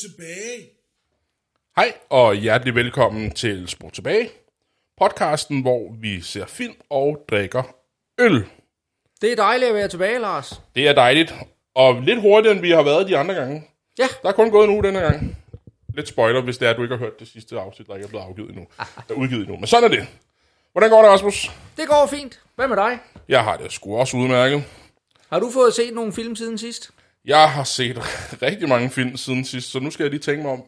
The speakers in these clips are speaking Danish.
tilbage. Hej og hjertelig velkommen til Spor Tilbage, podcasten, hvor vi ser film og drikker øl. Det er dejligt at være tilbage, Lars. Det er dejligt, og lidt hurtigere, end vi har været de andre gange. Ja. Der er kun gået en uge denne gang. Lidt spoiler, hvis det er, at du ikke har hørt det sidste afsnit, der ikke er blevet afgivet endnu. Der er udgivet endnu, men sådan er det. Hvordan går det, Rasmus? Det går fint. Hvad med dig? Jeg har det sgu også udmærket. Har du fået set nogle film siden sidst? Jeg har set rigtig mange film siden sidst, så nu skal jeg lige tænke mig om,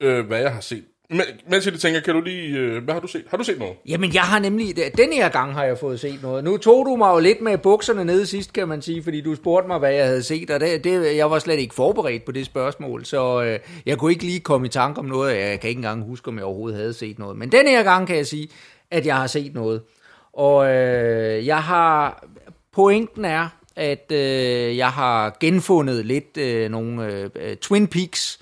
øh, hvad jeg har set. Men, mens jeg lige tænker, kan du lige... Øh, hvad har du set? Har du set noget? Jamen, jeg har nemlig... Den her gang har jeg fået set noget. Nu tog du mig jo lidt med bukserne nede sidst, kan man sige, fordi du spurgte mig, hvad jeg havde set, og det, det, jeg var slet ikke forberedt på det spørgsmål, så øh, jeg kunne ikke lige komme i tanke om noget. Jeg kan ikke engang huske, om jeg overhovedet havde set noget. Men den her gang kan jeg sige, at jeg har set noget. Og øh, jeg har... Pointen er, at øh, jeg har genfundet lidt øh, nogle øh, Twin Peaks,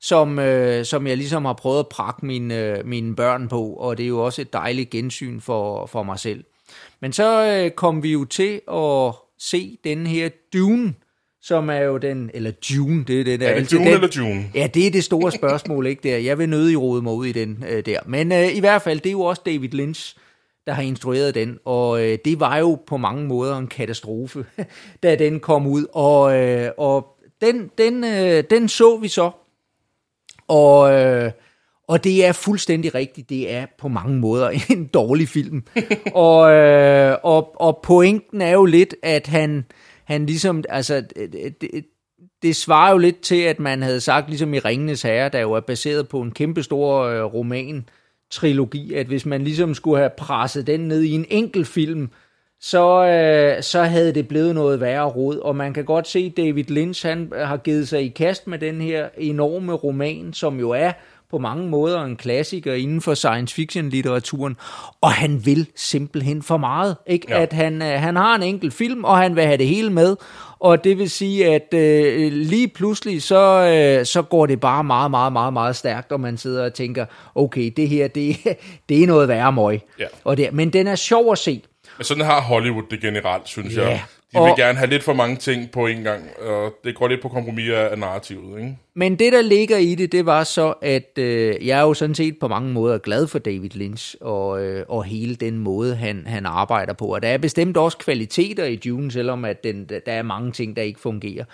som, øh, som jeg ligesom har prøvet at prakke mine, øh, mine børn på, og det er jo også et dejligt gensyn for, for mig selv. Men så øh, kom vi jo til at se den her Dune, som er jo den, eller Dune, det er det der. Er det Dune den, eller Dune? Ja, det er det store spørgsmål, ikke der. Jeg vil nødig rode mig ud i den øh, der. Men øh, i hvert fald, det er jo også David Lynch, der har instrueret den, og øh, det var jo på mange måder en katastrofe, da den kom ud, og, øh, og den, den, øh, den så vi så, og, øh, og det er fuldstændig rigtigt, det er på mange måder en dårlig film, og, øh, og, og pointen er jo lidt, at han, han ligesom, altså, det, det, det svarer jo lidt til, at man havde sagt, ligesom i Ringenes Herre, der jo er baseret på en kæmpe stor øh, roman, trilogi, at hvis man ligesom skulle have presset den ned i en enkelt film, så, øh, så havde det blevet noget værre råd. Og man kan godt se, at David Lynch han har givet sig i kast med den her enorme roman, som jo er på mange måder en klassiker inden for science fiction litteraturen, og han vil simpelthen for meget. Ikke? Ja. At han, øh, han har en enkelt film, og han vil have det hele med, og det vil sige, at øh, lige pludselig, så, øh, så går det bare meget, meget, meget, meget stærkt, og man sidder og tænker, okay, det her, det, det er noget værre møg. Ja. Og det, men den er sjov at se. Men sådan har Hollywood det generelt, synes Ja, jeg. De vil og- gerne have lidt for mange ting på en gang, og det går lidt på kompromis af narrativet, ikke? Men det, der ligger i det, det var så, at øh, jeg er jo sådan set på mange måder glad for David Lynch og, øh, og hele den måde, han, han arbejder på. Og der er bestemt også kvaliteter i Dune, selvom at den, der er mange ting, der ikke fungerer.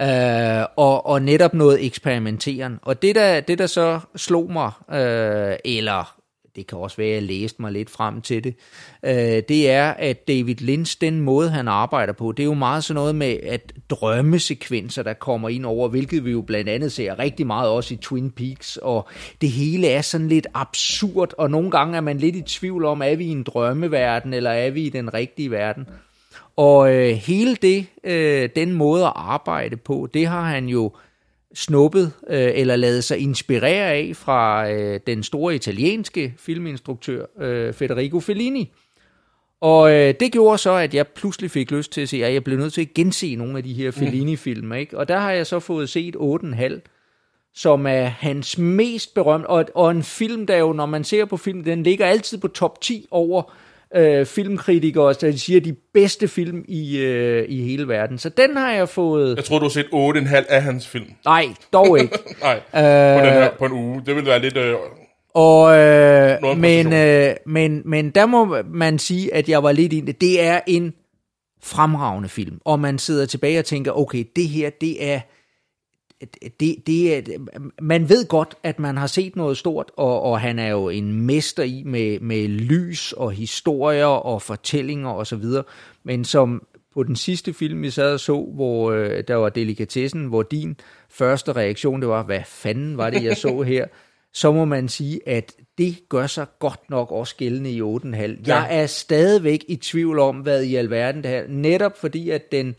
Øh, og, og netop noget eksperimenteren. Og det der, det, der så slog mig, øh, eller det kan også være, at jeg læste mig lidt frem til det, øh, det er, at David Lynch, den måde, han arbejder på, det er jo meget sådan noget med, at drømmesekvenser, der kommer ind over, hvilket vi jo blandt andet ser rigtig meget også i Twin Peaks, og det hele er sådan lidt absurd, og nogle gange er man lidt i tvivl om, er vi i en drømmeverden, eller er vi i den rigtige verden? Og øh, hele det, øh, den måde at arbejde på, det har han jo snuppet øh, eller lavet sig inspirere af fra øh, den store italienske filminstruktør øh, Federico Fellini. Og øh, det gjorde så, at jeg pludselig fik lyst til at se, at jeg blev nødt til at gense nogle af de her Fellini-film. Ikke? Og der har jeg så fået set 8,5 som er hans mest berømte, og, og en film, der jo, når man ser på film, den ligger altid på top 10 over øh, filmkritikere, der siger de bedste film i, øh, i hele verden. Så den har jeg fået... Jeg tror, du har set 8,5 af hans film. Nej, dog ikke. Nej, øh... på, den her, på en uge. Det vil være lidt... Øh... Og, øh, men, øh, men, men der må man sige, at jeg var lidt inde. Det er en fremragende film, og man sidder tilbage og tænker, okay, det her, det er, det, det er, man ved godt, at man har set noget stort, og, og han er jo en mester i med, med lys og historier og fortællinger og så videre. Men som på den sidste film, vi sad og så, hvor øh, der var delikatessen, hvor din første reaktion, det var, hvad fanden var det, jeg så her? så må man sige, at det gør sig godt nok også gældende i 8,5. Ja. Jeg er stadigvæk i tvivl om, hvad i alverden det her, netop fordi, at den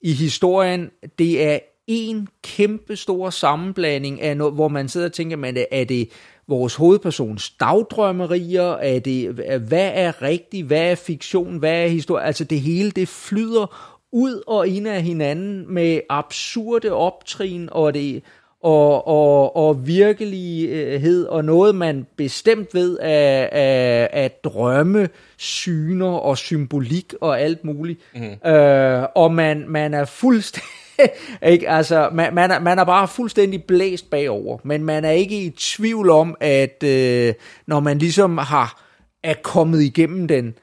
i historien, det er en kæmpe stor sammenblanding af noget, hvor man sidder og tænker, man, er det vores hovedpersons dagdrømmerier? Er det, hvad er rigtigt? Hvad er fiktion? Hvad er historie? Altså det hele, det flyder ud og ind af hinanden med absurde optrin, og det og, og, og virkelighed, og noget man bestemt ved af, af, af drømme, syner og symbolik og alt muligt. Mm. Øh, og man, man er fuldstændig ikke? Altså, man, man, er, man er bare fuldstændig blæst bagover, men man er ikke i tvivl om, at øh, når man ligesom har er kommet igennem den,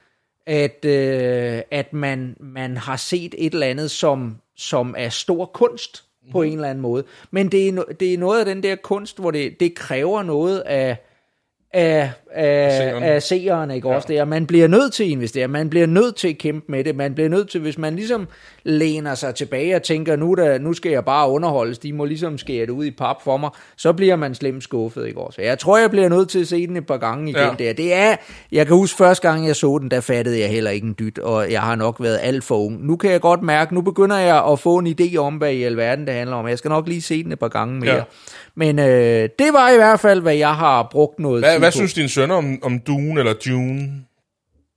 at, øh, at man, man har set et eller andet, som, som er stor kunst på en eller anden måde. Men det er, no- det er noget af den der kunst, hvor det, det kræver noget af, af, af, seeren. af seeren, ikke ja. også det? Og man bliver nødt til at investere, man bliver nødt til at kæmpe med det, man bliver nødt til, hvis man ligesom læner sig tilbage og tænker, nu, der, nu skal jeg bare underholdes, de må ligesom skære det ud i pap for mig, så bliver man slemt skuffet, ikke også? Jeg tror, jeg bliver nødt til at se den et par gange igen Ja. der. Det er, jeg kan huske første gang, jeg så den, der fattede jeg heller ikke en dyt, og jeg har nok været alt for ung. Nu kan jeg godt mærke, nu begynder jeg at få en idé om, hvad i alverden det handler om. Jeg skal nok lige se den et par gange mere. Ja. Men øh, det var i hvert fald, hvad jeg har brugt noget Hvad, tid hvad på. synes dine sønner om, om Dune eller Dune?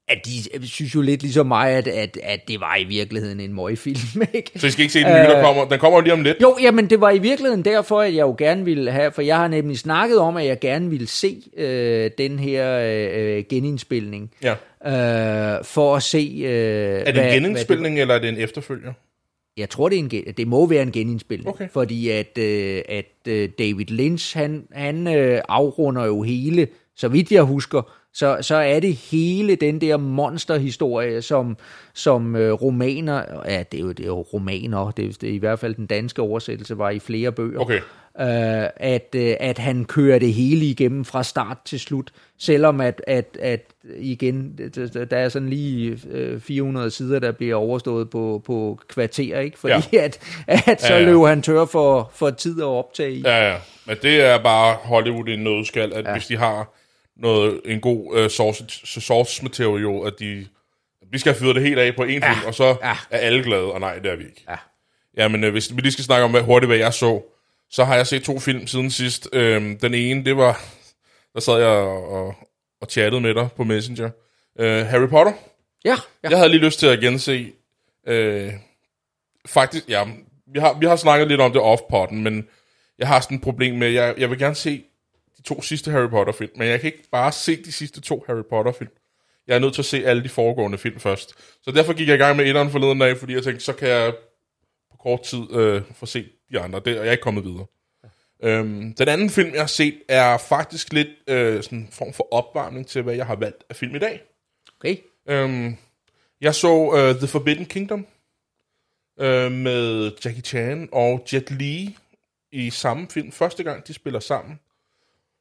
at de synes jo lidt ligesom mig, at, at, at det var i virkeligheden en møgfilm, ikke? Så I skal ikke se den nye, der kommer. Den kommer jo lige om lidt. Jo, jamen det var i virkeligheden derfor, at jeg jo gerne ville have, for jeg har nemlig snakket om, at jeg gerne ville se øh, den her øh, genindspilning, Ja. øh, for at se... Øh, Er det en genindspilning, eller er det en efterfølger? Jeg tror, det, er en, gen- det må være en genindspilning, Okay. fordi at, øh, at øh, David Lynch, han, han øh, afrunder jo hele, så vidt jeg husker, så, så er det hele den der monsterhistorie, som, som øh, romaner, ja, det er jo, det er jo romaner, det er, det er i hvert fald den danske oversættelse, var i flere bøger, Okay. øh, at, øh, at han kører det hele igennem fra start til slut, selvom at, at, at igen, der- er sådan lige øh, 400 sider, der bliver overstået på, på kvarter, ikke? fordi ja. at, at så ja. ja. løber han tør for, for tid at optage i. Ja, ja. Men det er bare Hollywood i en nødskal, at ja. hvis de har noget, en god uh, source, source material, at de... Vi skal have fyret det helt af på en ja. film, og så ja. Er alle glade, og nej, det er vi ikke. Ja. Jamen, øh, hvis vi lige skal snakke om hvad, hurtigt, hvad jeg så, så har jeg set to film siden sidst. Øhm, den ene, det var... Der sad jeg og, og, chattede med dig på Messenger. Øh, Harry Potter. Ja, ja. Jeg havde lige lyst til at gense... Øh, faktisk, ja, vi har, vi har snakket lidt om det off-potten, men jeg har sådan et problem med, jeg, jeg vil gerne se to sidste Harry Potter-film, men jeg kan ikke bare se de sidste to Harry Potter-film. Jeg er nødt til at se alle de foregående film først. Så derfor gik jeg i gang med etteren forleden dag, fordi jeg tænkte, så kan jeg på kort tid øh, få set de andre. Det, og jeg er ikke kommet videre. Øhm, den anden film, jeg har set, er faktisk lidt øh, sådan en form for opvarmning til, hvad jeg har valgt af film i dag. Okay. Øhm, jeg så uh, The Forbidden Kingdom øh, med Jackie Chan og Jet Li i samme film. Første gang, de spiller sammen.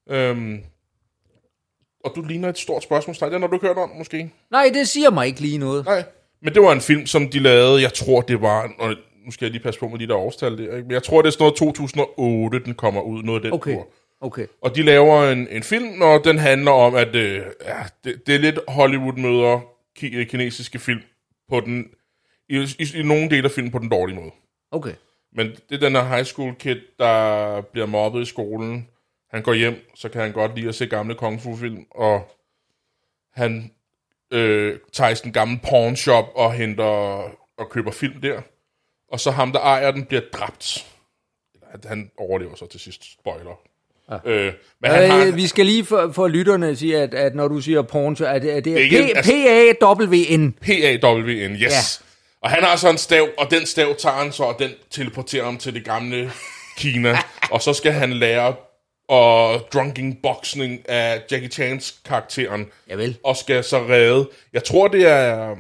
Øhm, og du ligner et stort spørgsmålstegn. Den har du hørt om, måske? Nej, det siger mig ikke lige noget. Nej. Men det var en film, som de lavede, jeg tror, det var... Og nu skal jeg lige passe på med de der årstal der. Ikke? Men jeg tror, det er sådan noget 2008, den kommer ud. Noget af den Okay, kur. okay. Og de laver en, en film, og den handler om, at øh, ja, det, det er lidt Hollywood møder ki- øh, kinesiske film på den, i, i, i nogle dele af filmen på den dårlige måde. Okay. Men det er den her high school kid, der bliver mobbet i skolen. Han går hjem, så kan han godt lide at se gamle kung fu film, og han øh, tager i sådan en gammel pawn shop og henter og køber film der. Og så ham, der ejer den, bliver dræbt. Han overlever så til sidst. Spoiler. Ja. Øh, men han har, Øh, vi skal lige for, for lytterne sige, at, at når du siger porn, så er det, er det altså- P-A-W-N. P-A-W-N, yes. Ja. Ja. Og han har så en stav, og den stav tager han så, og den teleporterer ham til det gamle Kina. og så skal han lære og drunking boxing af Jackie Chans karakteren. Javel. Og skal så redde. Jeg tror, det er...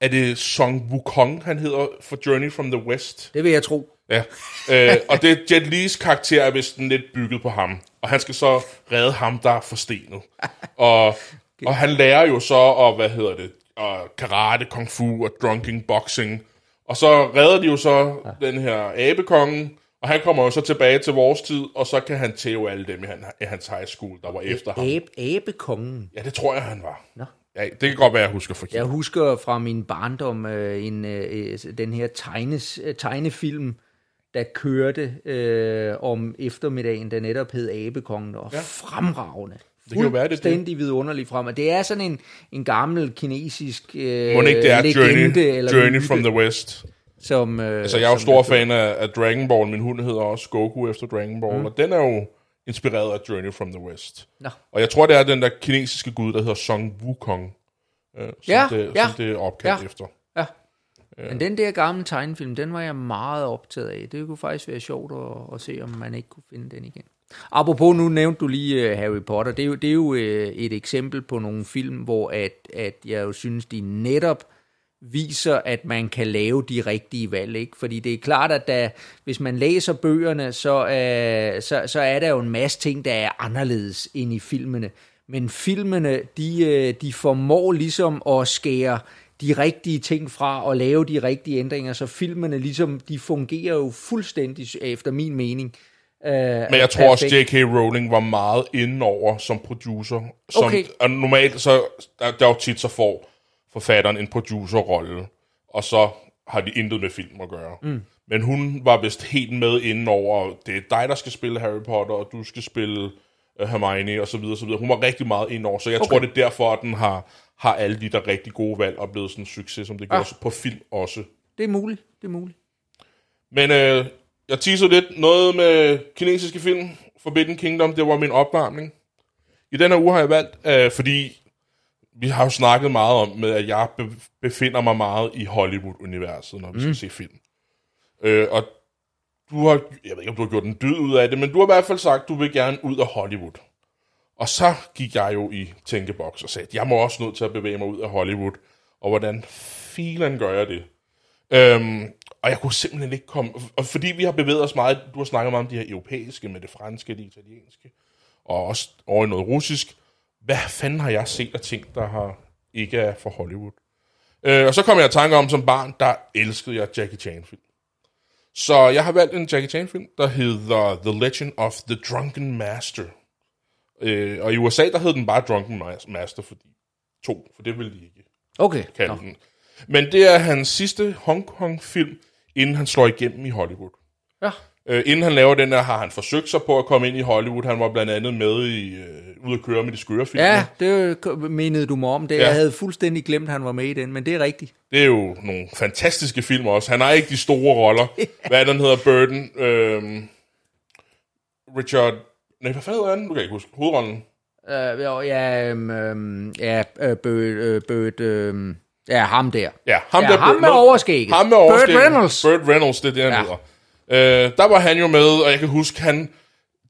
Er det Song Wukong, han hedder, for Journey from the West? Det vil jeg tro. Ja. øh, og det Jet Li's karakter er vist lidt bygget på ham. Og han skal så redde ham, der er forstenet. og, og han lærer jo så, at, hvad hedder det, og karate, kung fu og drunking boxing. Og så redder de jo så ja. den her abekongen, og han kommer jo så tilbage til vores tid, og så kan han tæve alle dem i, han, i hans high school, der var efter ham. Abe, abekongen. Ja, det tror jeg, han var. Nå. Ja, det kan godt være, jeg husker forkert. Jeg husker fra min barndom øh, en, øh, den her tegnes, øh, tegnefilm, der kørte øh, om eftermiddagen, der netop hed Abekongen, og ja. fremragende. Det kan jo være, det. Fuldstændig vidunderligt frem. Og det er sådan en, en gammel kinesisk øh, Må ikke det er legende, Journey, eller Journey myte, from the West? Som, øh, Altså, jeg er jo stor fan af, af Dragon Ball. Min hund hedder også Goku efter Dragon Ball. Mm. Og den er jo inspireret af Journey from the West. Nå. Og jeg tror, det er den der kinesiske gud, der hedder Song Wukong. Øh, som, Ja, det, ja, som det er opkaldt ja. efter. Ja. Men den der gamle tegnefilm, den var jeg meget optaget af. Det kunne faktisk være sjovt at, at se, om man ikke kunne finde den igen. Apropos, nu nævnte du lige uh, Harry Potter. Det er jo, det er jo uh, et eksempel på nogle film, hvor at, at jeg jo synes, de netop viser, at man kan lave de rigtige valg. Ikke? Fordi det er klart, at der, hvis man læser bøgerne, så, uh, så, så er der jo en masse ting, der er anderledes end i filmene. Men filmene, de, de formår ligesom at skære de rigtige ting fra og lave de rigtige ændringer, så filmene ligesom, de fungerer jo fuldstændig efter min mening. Øh, Men jeg tror også, J.K. Rowling var meget inde over som producer. Som, Okay. og normalt, så der, der er jo tit, så får forfatteren en producerrolle, og så har de intet med film at gøre. Mm. Men hun var vist helt med inde over, det er dig, der skal spille Harry Potter, og du skal spille uh, Hermione, og så videre, så videre. Hun var rigtig meget inde over, så jeg okay. tror, det er derfor, at den har, har alle de der rigtig gode valg, og blevet sådan en succes, som det gjorde Ah. på film også. Det er muligt, det er muligt. Men øh, jeg teaser lidt noget med kinesiske film. Forbidden Kingdom, det var min opvarmning. I den her uge har jeg valgt, øh, fordi vi har jo snakket meget om, med, at jeg be- befinder mig meget i Hollywood-universet, når vi skal se film. Øh, og du har, jeg ved ikke, om du har gjort en dyd ud af det, men du har i hvert fald sagt, at du vil gerne ud af Hollywood. Og så gik jeg jo i tænkeboks og sagde, at jeg må også nødt til at bevæge mig ud af Hollywood. Og hvordan filen gør jeg det? Øhm, og jeg kunne simpelthen ikke komme... Og fordi vi har bevæget os meget... Du har snakket meget om de her europæiske, med det franske, det italienske, og også over i noget russisk. Hvad fanden har jeg set af ting, der har ikke er for Hollywood? Øh, og så kom jeg i tanke om, som barn, der elskede jeg Jackie Chan-film. Så jeg har valgt en Jackie Chan-film, der hedder The Legend of the Drunken Master. Øh, og i USA, der hed den bare Drunken Master, fordi to, for det ville de ikke Okay. kalde Nå. den. Men det er hans sidste Hong Kong-film, inden han slår igennem i Hollywood. Ja. Øh, inden han laver den her, har han forsøgt sig på at komme ind i Hollywood. Han var blandt andet med i øh, Ud at køre med de skøre film. Ja, det mindede du mig om. Det, Ja. Jeg havde fuldstændig glemt, at han var med i den, men det er rigtigt. Det er jo nogle fantastiske film også. Han har ikke de store roller. Hvad den hedder? Burden. Øhm, Richard... Nej, hvad fanden hedder han? Du kan ikke huske. Hovedrollen. Uh, jo, ja, um, um, ja, uh, Bødt, uh, Bødt, um, ja, ham der. Ja, ham, Ja, der ham med overskægget. Ham med Burt overskægget. Reynolds. Burt Reynolds, det er det, han Ja. hedder. Øh, der var han jo med, og jeg kan huske, han,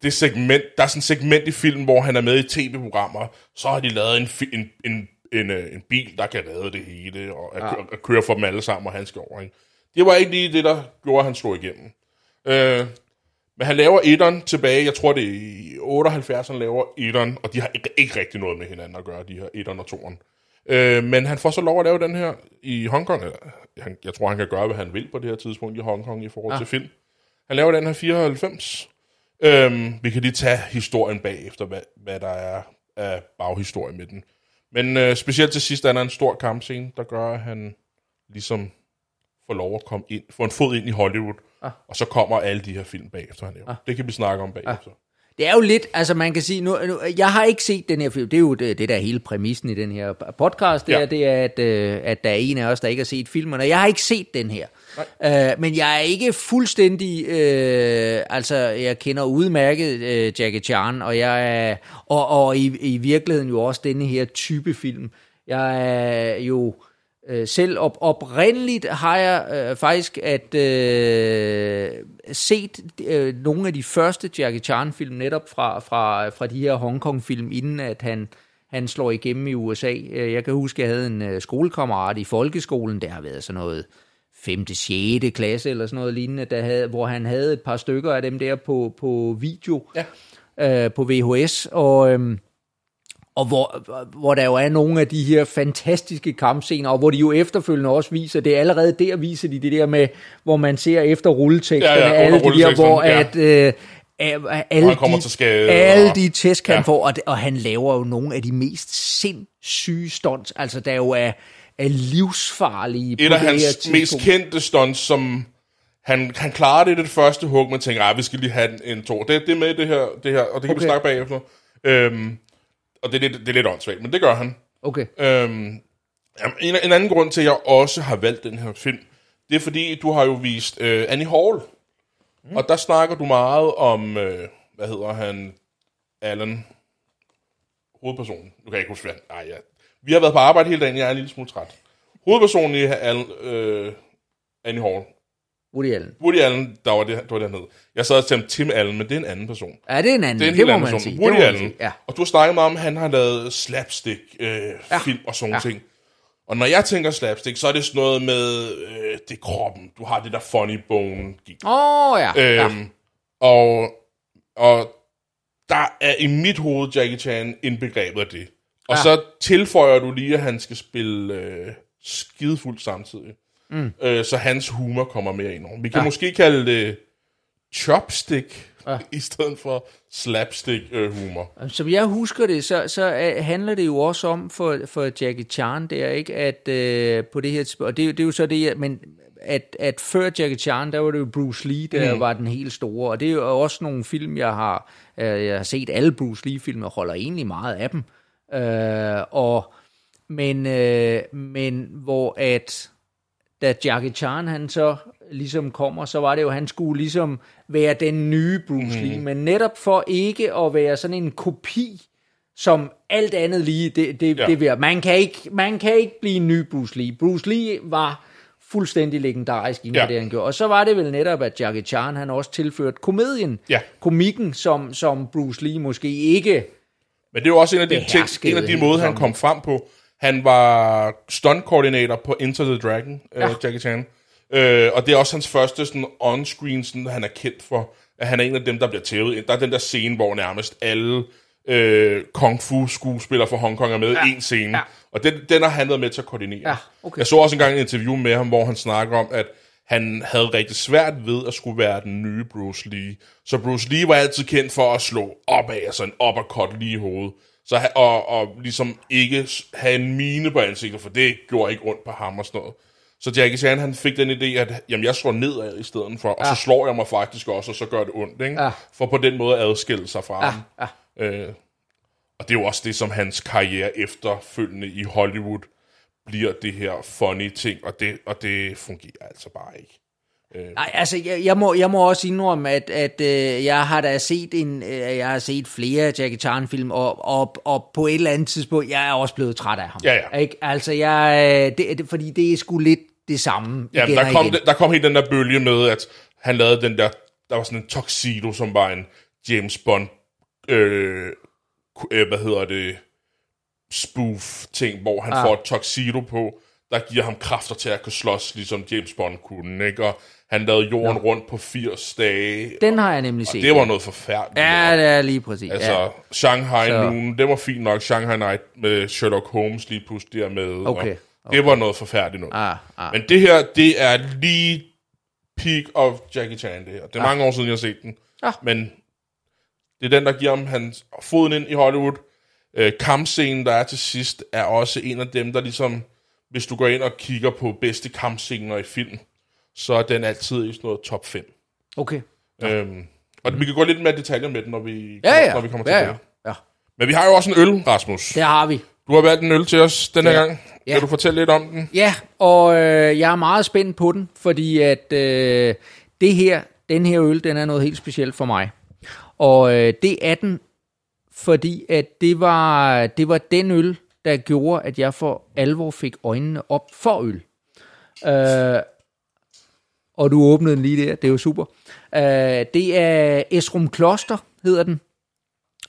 det segment, der er sådan et segment i filmen, hvor han er med i tv-programmer, så har de lavet en, en, en, en, øh, en bil, der kan redde det hele, og at, ja. at køre for dem alle sammen, og han skal over. Ikke? Det var ikke lige det, der gjorde, at han slog igennem. Øh, men han laver etteren tilbage, jeg tror det er i 78, han laver etteren, og de har ikke, ikke rigtig noget med hinanden at gøre, de her etteren og toeren. Øh, men han får så lov at lave den her i Hongkong. Han, jeg tror, han kan gøre, hvad han vil på det her tidspunkt i Hongkong i forhold ja. til film. Han laver den her 94. Øhm, vi kan lige tage historien bagefter, hvad, hvad der er af baghistorie med den. Men øh, specielt til sidst er der en stor kampscene, der gør, at han ligesom får lov at komme ind, få en fod ind i Hollywood, Ah. og så kommer alle de her film bagefter, han laver. Det kan vi snakke om bagefter. Det er jo lidt, altså man kan sige, nu, nu jeg har ikke set den her film, det er jo det, det der er hele præmissen i den her podcast, det, Ja. er, det er, at, øh, at der er en af os, der ikke har set filmen, og jeg har ikke set den her. Øh, men jeg er ikke fuldstændig, øh, altså jeg kender udmærket øh, Jackie Chan, og jeg er, og, og i, i virkeligheden jo også denne her type film. Jeg er jo øh, selv op, oprindeligt har jeg øh, faktisk at øh, set øh, nogle af de første Jackie Chan-film netop fra, fra, fra de her Hongkong-film, inden at han, han slår igennem i USA. Øh, jeg kan huske, at jeg havde en øh, skolekammerat i folkeskolen, der har været sådan noget 5. 6. klasse eller sådan noget lignende, der havde, hvor han havde et par stykker af dem der på, på video, Ja. øh, på VHS, og... øhm, og hvor, hvor der jo er nogle af de her fantastiske kampscener, og hvor de jo efterfølgende også viser, det er allerede der viser de det der med, hvor man ser efter rulleteksterne, Ja, ja, alle de der, hvor ja. at, øh, alle, kommer de, til skade, alle og- de tæsk, han Ja. får, og, og han laver jo nogle af de mest sindssyge stunts, altså der jo er, er livsfarlige på Et af hans tidspunkt. mest kendte stunts, som han, han klarer det i det første hug, men tænker, ah, vi skal lige have en, en to. Det, det er med det her, det her, og det kan okay. vi snakke bagefter. Øhm, og det er, lidt, det er lidt åndssvagt, men det gør han. Okay. Øhm, jamen, en, en anden grund til, at jeg også har valgt den her film, det er fordi, du har jo vist øh, Annie Hall. Mm. Og der snakker du meget om, øh, hvad hedder han, Allen, hovedpersonen. Nu kan jeg ikke huske, hvad han- Ej, ja. Vi har været på arbejde hele dagen, jeg er en lille smule træt. Hovedpersonen i Allen, øh, Annie Hall. Woody Allen. Woody Allen, der var det, det var dernede. Jeg sad og tænkte Tim Allen, men det er en anden person. Ja, det er en anden. Det er en det helt anden man person. sige. Woody Allen. sige. Ja. Og du har snakket meget om, at han har lavet slapstick øh, Ja. film og sådan Ja. ja. ting. Og når jeg tænker slapstick, så er det sådan noget med, øh, det er kroppen. Du har det der funny bone gik. Åh, oh, ja. ja. Øhm, og, og der er i mit hoved Jackie Chan indbegrebet af det. Og Ja. så tilføjer du lige, at han skal spille øh, skidefuldt samtidig. Mm. Øh, så hans humor kommer mere ind. Vi kan Ja. måske kalde det chopstick, Ja. i stedet for slapstick øh, humor. Som jeg husker det, så, så uh, handler det jo også om for, for Jackie Chan, det er ikke, at uh, på det her og det, er jo- det er jo så det, men at, at før Jackie Chan, der var det jo Bruce Lee, der mm. var den helt store, og det er jo også nogle film, jeg har, uh, jeg har set alle Bruce Lee-film, og holder egentlig meget af dem, uh, og, men, uh, men hvor at da Jackie Chan han så ligesom kommer, så var det jo, han skulle ligesom være den nye Bruce Lee, men netop for ikke at være sådan en kopi, som alt andet lige, det, det, ja. Det vil, man kan, ikke, man kan ikke blive en ny Bruce Lee. Bruce Lee var fuldstændig legendarisk i ja. Det, han gjorde. Og så var det vel netop, at Jackie Chan han også tilført komedien, Ja. komikken, som, som Bruce Lee måske ikke... Men det er jo også en af de, ting, en af de måder, han kom frem på. Han var stunt-koordinator på Enter the Dragon, ja. Ja. uh, Jackie Chan. Uh, og det er også hans første sådan, on-screen, sådan, han er kendt for, at han er en af dem, der bliver tævet ind. Der er den der scene, hvor nærmest alle uh, kung fu-skuespillere fra Hongkong er med ja. i en scene. Ja. Og den, den har han været med til at koordinere. Ja, okay. Jeg så også engang et interview med ham, hvor han snakker om, at han havde rigtig svært ved at skulle være den nye Bruce Lee. Så Bruce Lee var altid kendt for at slå opad, altså en uppercut lige i hovedet. Så, og, og ligesom ikke have en mine på ansigtet, for det gjorde ikke ondt på ham og sådan noget. Så Jackie Chan, han fik den idé, at jamen, jeg slår nedad i stedet for, og Ja. så slår jeg mig faktisk også, og så gør det ondt, ikke? Ja. For på den måde at adskille sig fra Ja, ham. ja. Øh, og det er jo også det, som hans karriere efterfølgende i Hollywood bliver det her funny ting, og det, og det fungerer altså bare ikke. Nej, altså, jeg, jeg, må, jeg må også indrømme, at, at øh, jeg har da set en, øh, jeg har set flere Jackie Chan-film, og, og, og på et eller andet tidspunkt, jeg er også blevet træt af ham. Ja, ja. Ikke? Altså, jeg, øh, det, det, fordi det er sgu lidt det samme Ja, der kom, igen. der kom helt den der bølge med, at han lavede den der, der var sådan en tuxedo, som var en James Bond, øh, øh, hvad hedder det, spoof ting, hvor han Ah. ah. får et tuxedo på, der giver ham kræfter til at kunne slås, ligesom James Bond kunne, ikke? Og han lavede jorden ja. rundt på 80 dage, Den har jeg nemlig set. det var noget forfærdeligt. Ja, det er lige præcis. Altså, ja. Shanghai Så-. Noon, det var fint nok. Shanghai Night med Sherlock Holmes lige pludselig der med. Okay, Og det var noget forfærdeligt noget. Ah, ah. Men det her, det er lige peak of Jackie Chan, det her. Det er mange år siden, jeg har set den. Ah. Men det er den, der giver ham hans foden ind i Hollywood. Øh, kampscenen, der er til sidst, er også en af dem, der ligesom, hvis du går ind og kigger på bedste kampscener i film, så er den altid i sådan noget top 5. Okay. Øhm, og vi kan gå lidt mere detaljer med den, når vi, Ja, ja. når vi kommer ja, tilbage. ja. ja. Men vi har jo også en øl, Rasmus. Det har vi. Du har valgt en øl til os den her Ja. gang. Ja. Kan du fortælle lidt om den? Ja, og øh, jeg er meget spændt på den, fordi at øh, det her, den her øl, den er noget helt specielt for mig. Og øh, det er den, fordi at det var, det var den øl, der gjorde, at jeg for alvor fik øjnene op for øl. Øh, og du åbnede den lige der, det er jo super. Øh, det er Esrum Kloster, hedder den.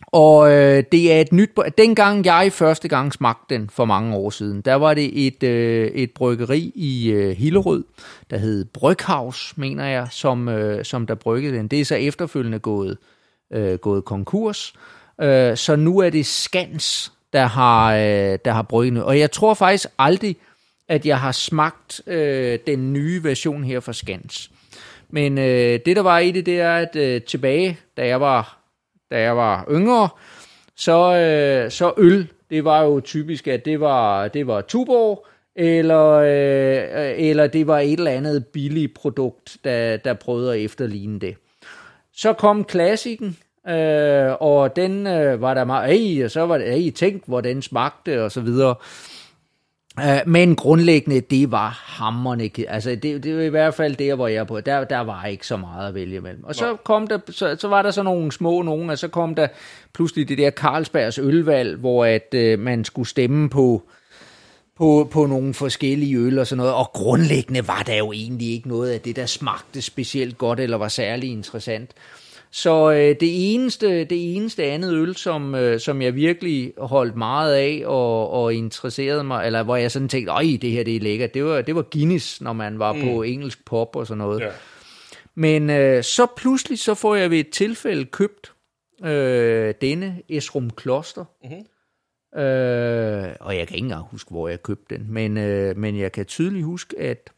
Og øh, det er et nyt... Dengang jeg første gang smagte den for mange år siden, der var det et, øh, et bryggeri i øh, Hillerød, der hed Bryghaus, mener jeg, som, øh, som der bryggede den. Det er så efterfølgende gået, øh, gået konkurs. Øh, Øh, så nu er det Skans, der har, øh, der har brygget. Og jeg tror faktisk aldrig, at jeg har smagt øh, den nye version her fra Skans. Men øh, det, der var i det, det er, at øh, tilbage, da jeg var da jeg var yngre, så, øh, så øl, det var jo typisk, at det var, det var Tuborg, eller, øh, eller det var et eller andet billigt produkt, der, der prøvede at efterligne det. Så kom klassikken, øh, og den øh, var der meget, ej, og så var det, ej, tænk, hvor den smagte, og så videre. Øh, men grundlæggende, det var hammerne. Altså, det, det var i hvert fald der, hvor jeg er på. Der, der var ikke så meget at vælge imellem. Og så, kom der, så, så var der så nogle små nogen, og så kom der pludselig det der Carlsbergs ølvalg, hvor at øh, man skulle stemme på på, på nogle forskellige øl og sådan noget, og grundlæggende var der jo egentlig ikke noget af det, der smagte specielt godt eller var særlig interessant. Så øh, det, eneste, det eneste andet øl, som, øh, som jeg virkelig holdt meget af og, og interesserede mig, eller hvor jeg sådan tænkte, øj, det her det er lækkert, det var, det var Guinness, når man var mm. på engelsk pop og sådan noget. Ja. Men øh, så pludselig, så får jeg ved et tilfælde købt øh, denne Esrum Kloster. Mm-hmm. Øh, og jeg kan ikke engang huske, hvor jeg købte den, men, øh, men jeg kan tydeligt huske, at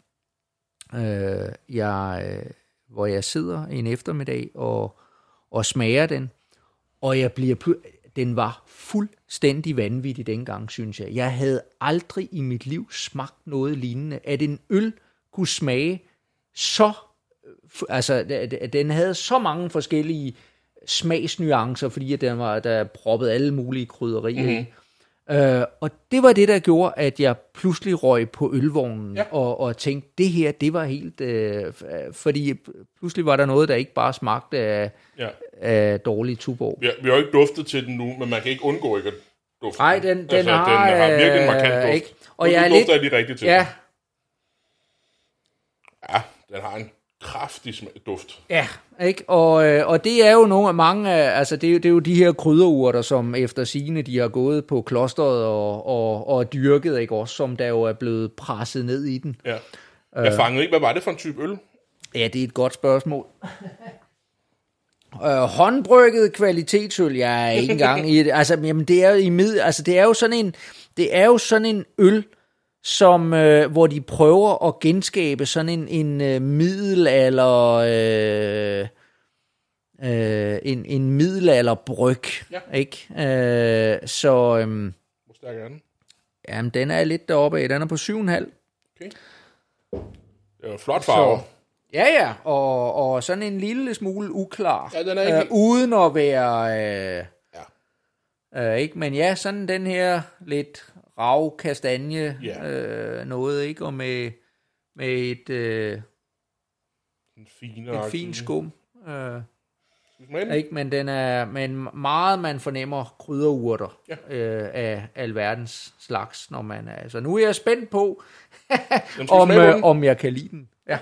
øh, jeg, øh, hvor jeg sidder en eftermiddag og, og smager den, og jeg bliver den var fuldstændig vanvittig dengang, synes jeg. Jeg havde aldrig i mit liv smagt noget lignende, at en øl kunne smage så, øh, altså den havde så mange forskellige smagsnuancer, fordi at den var, der proppet alle mulige krydderier mm-hmm. Uh, og det var det, der gjorde, at jeg pludselig røg på ølvognen ja. og, og tænkte, det her, det var helt... Uh, fordi pludselig var der noget, der ikke bare smagte af, ja. af dårlig tuborg. Vi, vi har jo ikke duftet til den nu, men man kan ikke undgå ikke at dufte Nej, den, den, altså, har, den har virkelig en markant duft. Ikke? Og nu, jeg er lidt, de rigtige til ja. Ja, den har en kraftig duft. Ja, ikke? Og, øh, og det er jo nogle af mange, altså det er, det er jo de her krydderurter, som efter sine de har gået på klosteret og, og, og dyrket, ikke også, som der jo er blevet presset ned i den. Ja. Jeg fangede ikke, hvad var det for en type øl? Ja, det er et godt spørgsmål. øh, håndbrygget kvalitetsøl, jeg er ikke engang i det. Altså, jamen, det er jo i mid, altså, det er jo sådan en, det er jo sådan en øl, som øh, hvor de prøver at genskabe sådan en, en øh, middelalder øh, øh, en, en middelalderbryg, ja. ikke? Øh, så øh, hvor stærk er den? Jamen, den er lidt deroppe af. Den er på 7,5. Okay. Det er flot farve. Så, ja, ja, og, og sådan en lille smule uklar. Ja, den er ikke... Øh, uden at være... Øh, ja. Øh, ikke? Men ja, sådan den her lidt rav kastanje yeah. øh, noget, ikke? Og med, med et, øh, en fine et fint skum. Øh, ikke? Men den er men meget, man fornemmer krydderurter ja. øh, af alverdens slags, når man er. Så nu er jeg spændt på, om, øh, om jeg kan lide den. Ja.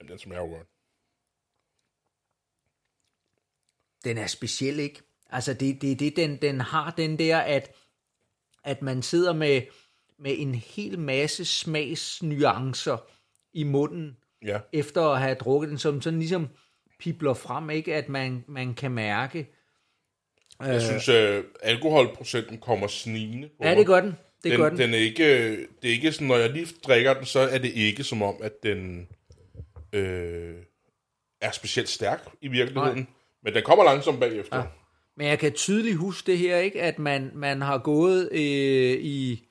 Jamen, den smager jo godt. Den er speciel, ikke? Altså, det, det, det den, den har den der, at, at man sidder med, med en hel masse smagsnuancer i munden, ja. efter at have drukket den, som sådan ligesom pipler frem, ikke? At man, man kan mærke. Jeg øh, synes, at alkoholprocenten kommer snigende Ja, det gør den. Det den, gør den. den er ikke, det er ikke sådan, når jeg lige drikker den, så er det ikke som om, at den øh, er specielt stærk i virkeligheden. Nej. Men den kommer langsomt bagefter. Ja. Men jeg kan tydeligt huske det her, ikke, at man, man har gået øh, i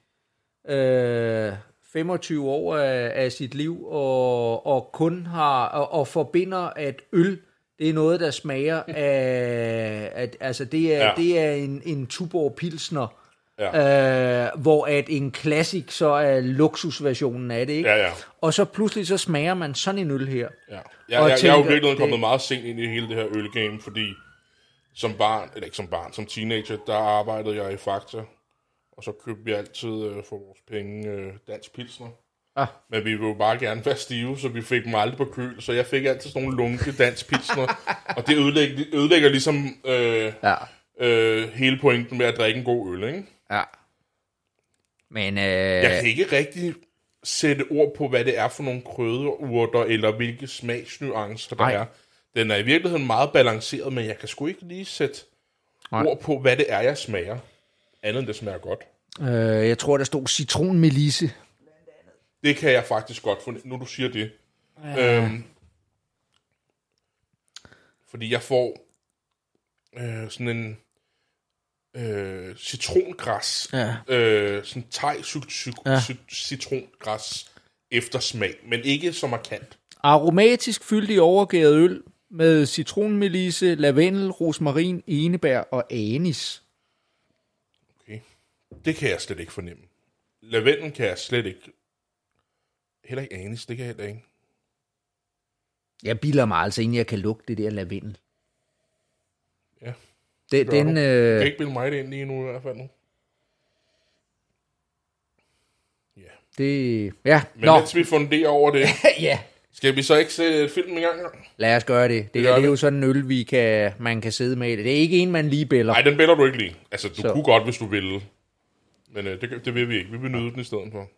øh, 25 år af, af sit liv og, og kun har og, og forbinder at øl det er noget der smager af at, altså det er ja. det er en en Tuborg Pilsner Ja. Øh, hvor at en klassik så er luksusversionen af det, ikke? Ja, ja. Og så pludselig så smager man sådan en øl her. Ja. Jeg, og jeg, tænker, jeg er jo virkelig kommet det... meget sent ind i hele det her ølgame, fordi som barn, eller ikke som barn, som teenager, der arbejdede jeg i Fakta, og så købte vi altid øh, for vores penge øh, dansk pilsner. Ah. Men vi ville jo bare gerne være stive, så vi fik dem aldrig på køl, så jeg fik altid sådan nogle lunke dansk pilsner, og det ødelægger, ødelægger ligesom øh, ja. øh, hele pointen med at drikke en god øl, ikke? Ja. Men, øh... Jeg kan ikke rigtig sætte ord på, hvad det er for nogle krydderurter, eller hvilke smagsnuancer der Ej. er. Den er i virkeligheden meget balanceret, men jeg kan sgu ikke lige sætte Ej. ord på, hvad det er, jeg smager. Andet end det smager godt. Øh, jeg tror, der stod citronmelisse. Det kan jeg faktisk godt få, nu du siger det. Ja. Øhm, fordi jeg får øh, sådan en øh, citrongræs. Ja. Øh, sådan thai ja. citrongræs eftersmag, men ikke så markant. Aromatisk fyldt i overgæret øl med citronmelisse, lavendel, rosmarin, enebær og anis. Okay. Det kan jeg slet ikke fornemme. Lavendel kan jeg slet ikke. Heller ikke anis, det kan jeg heller ikke. Jeg bilder mig altså ind, jeg kan lugte det der lavendel. Ja. Det, Gør den, du? Øh, kan ikke bilde mig det ind lige nu i hvert fald nu. det, ja, Men nå, mens vi funderer over det, ja, skal vi så ikke se filmen i gang? lad os gøre det. Det, gør det er jo sådan en øl, vi kan, man kan sidde med. Det er ikke en, man lige bæller. Nej, den bæller du ikke lige. Altså, du så. kunne godt, hvis du ville. Men øh, det, det vil vi ikke. Vi vil nyde den i stedet for.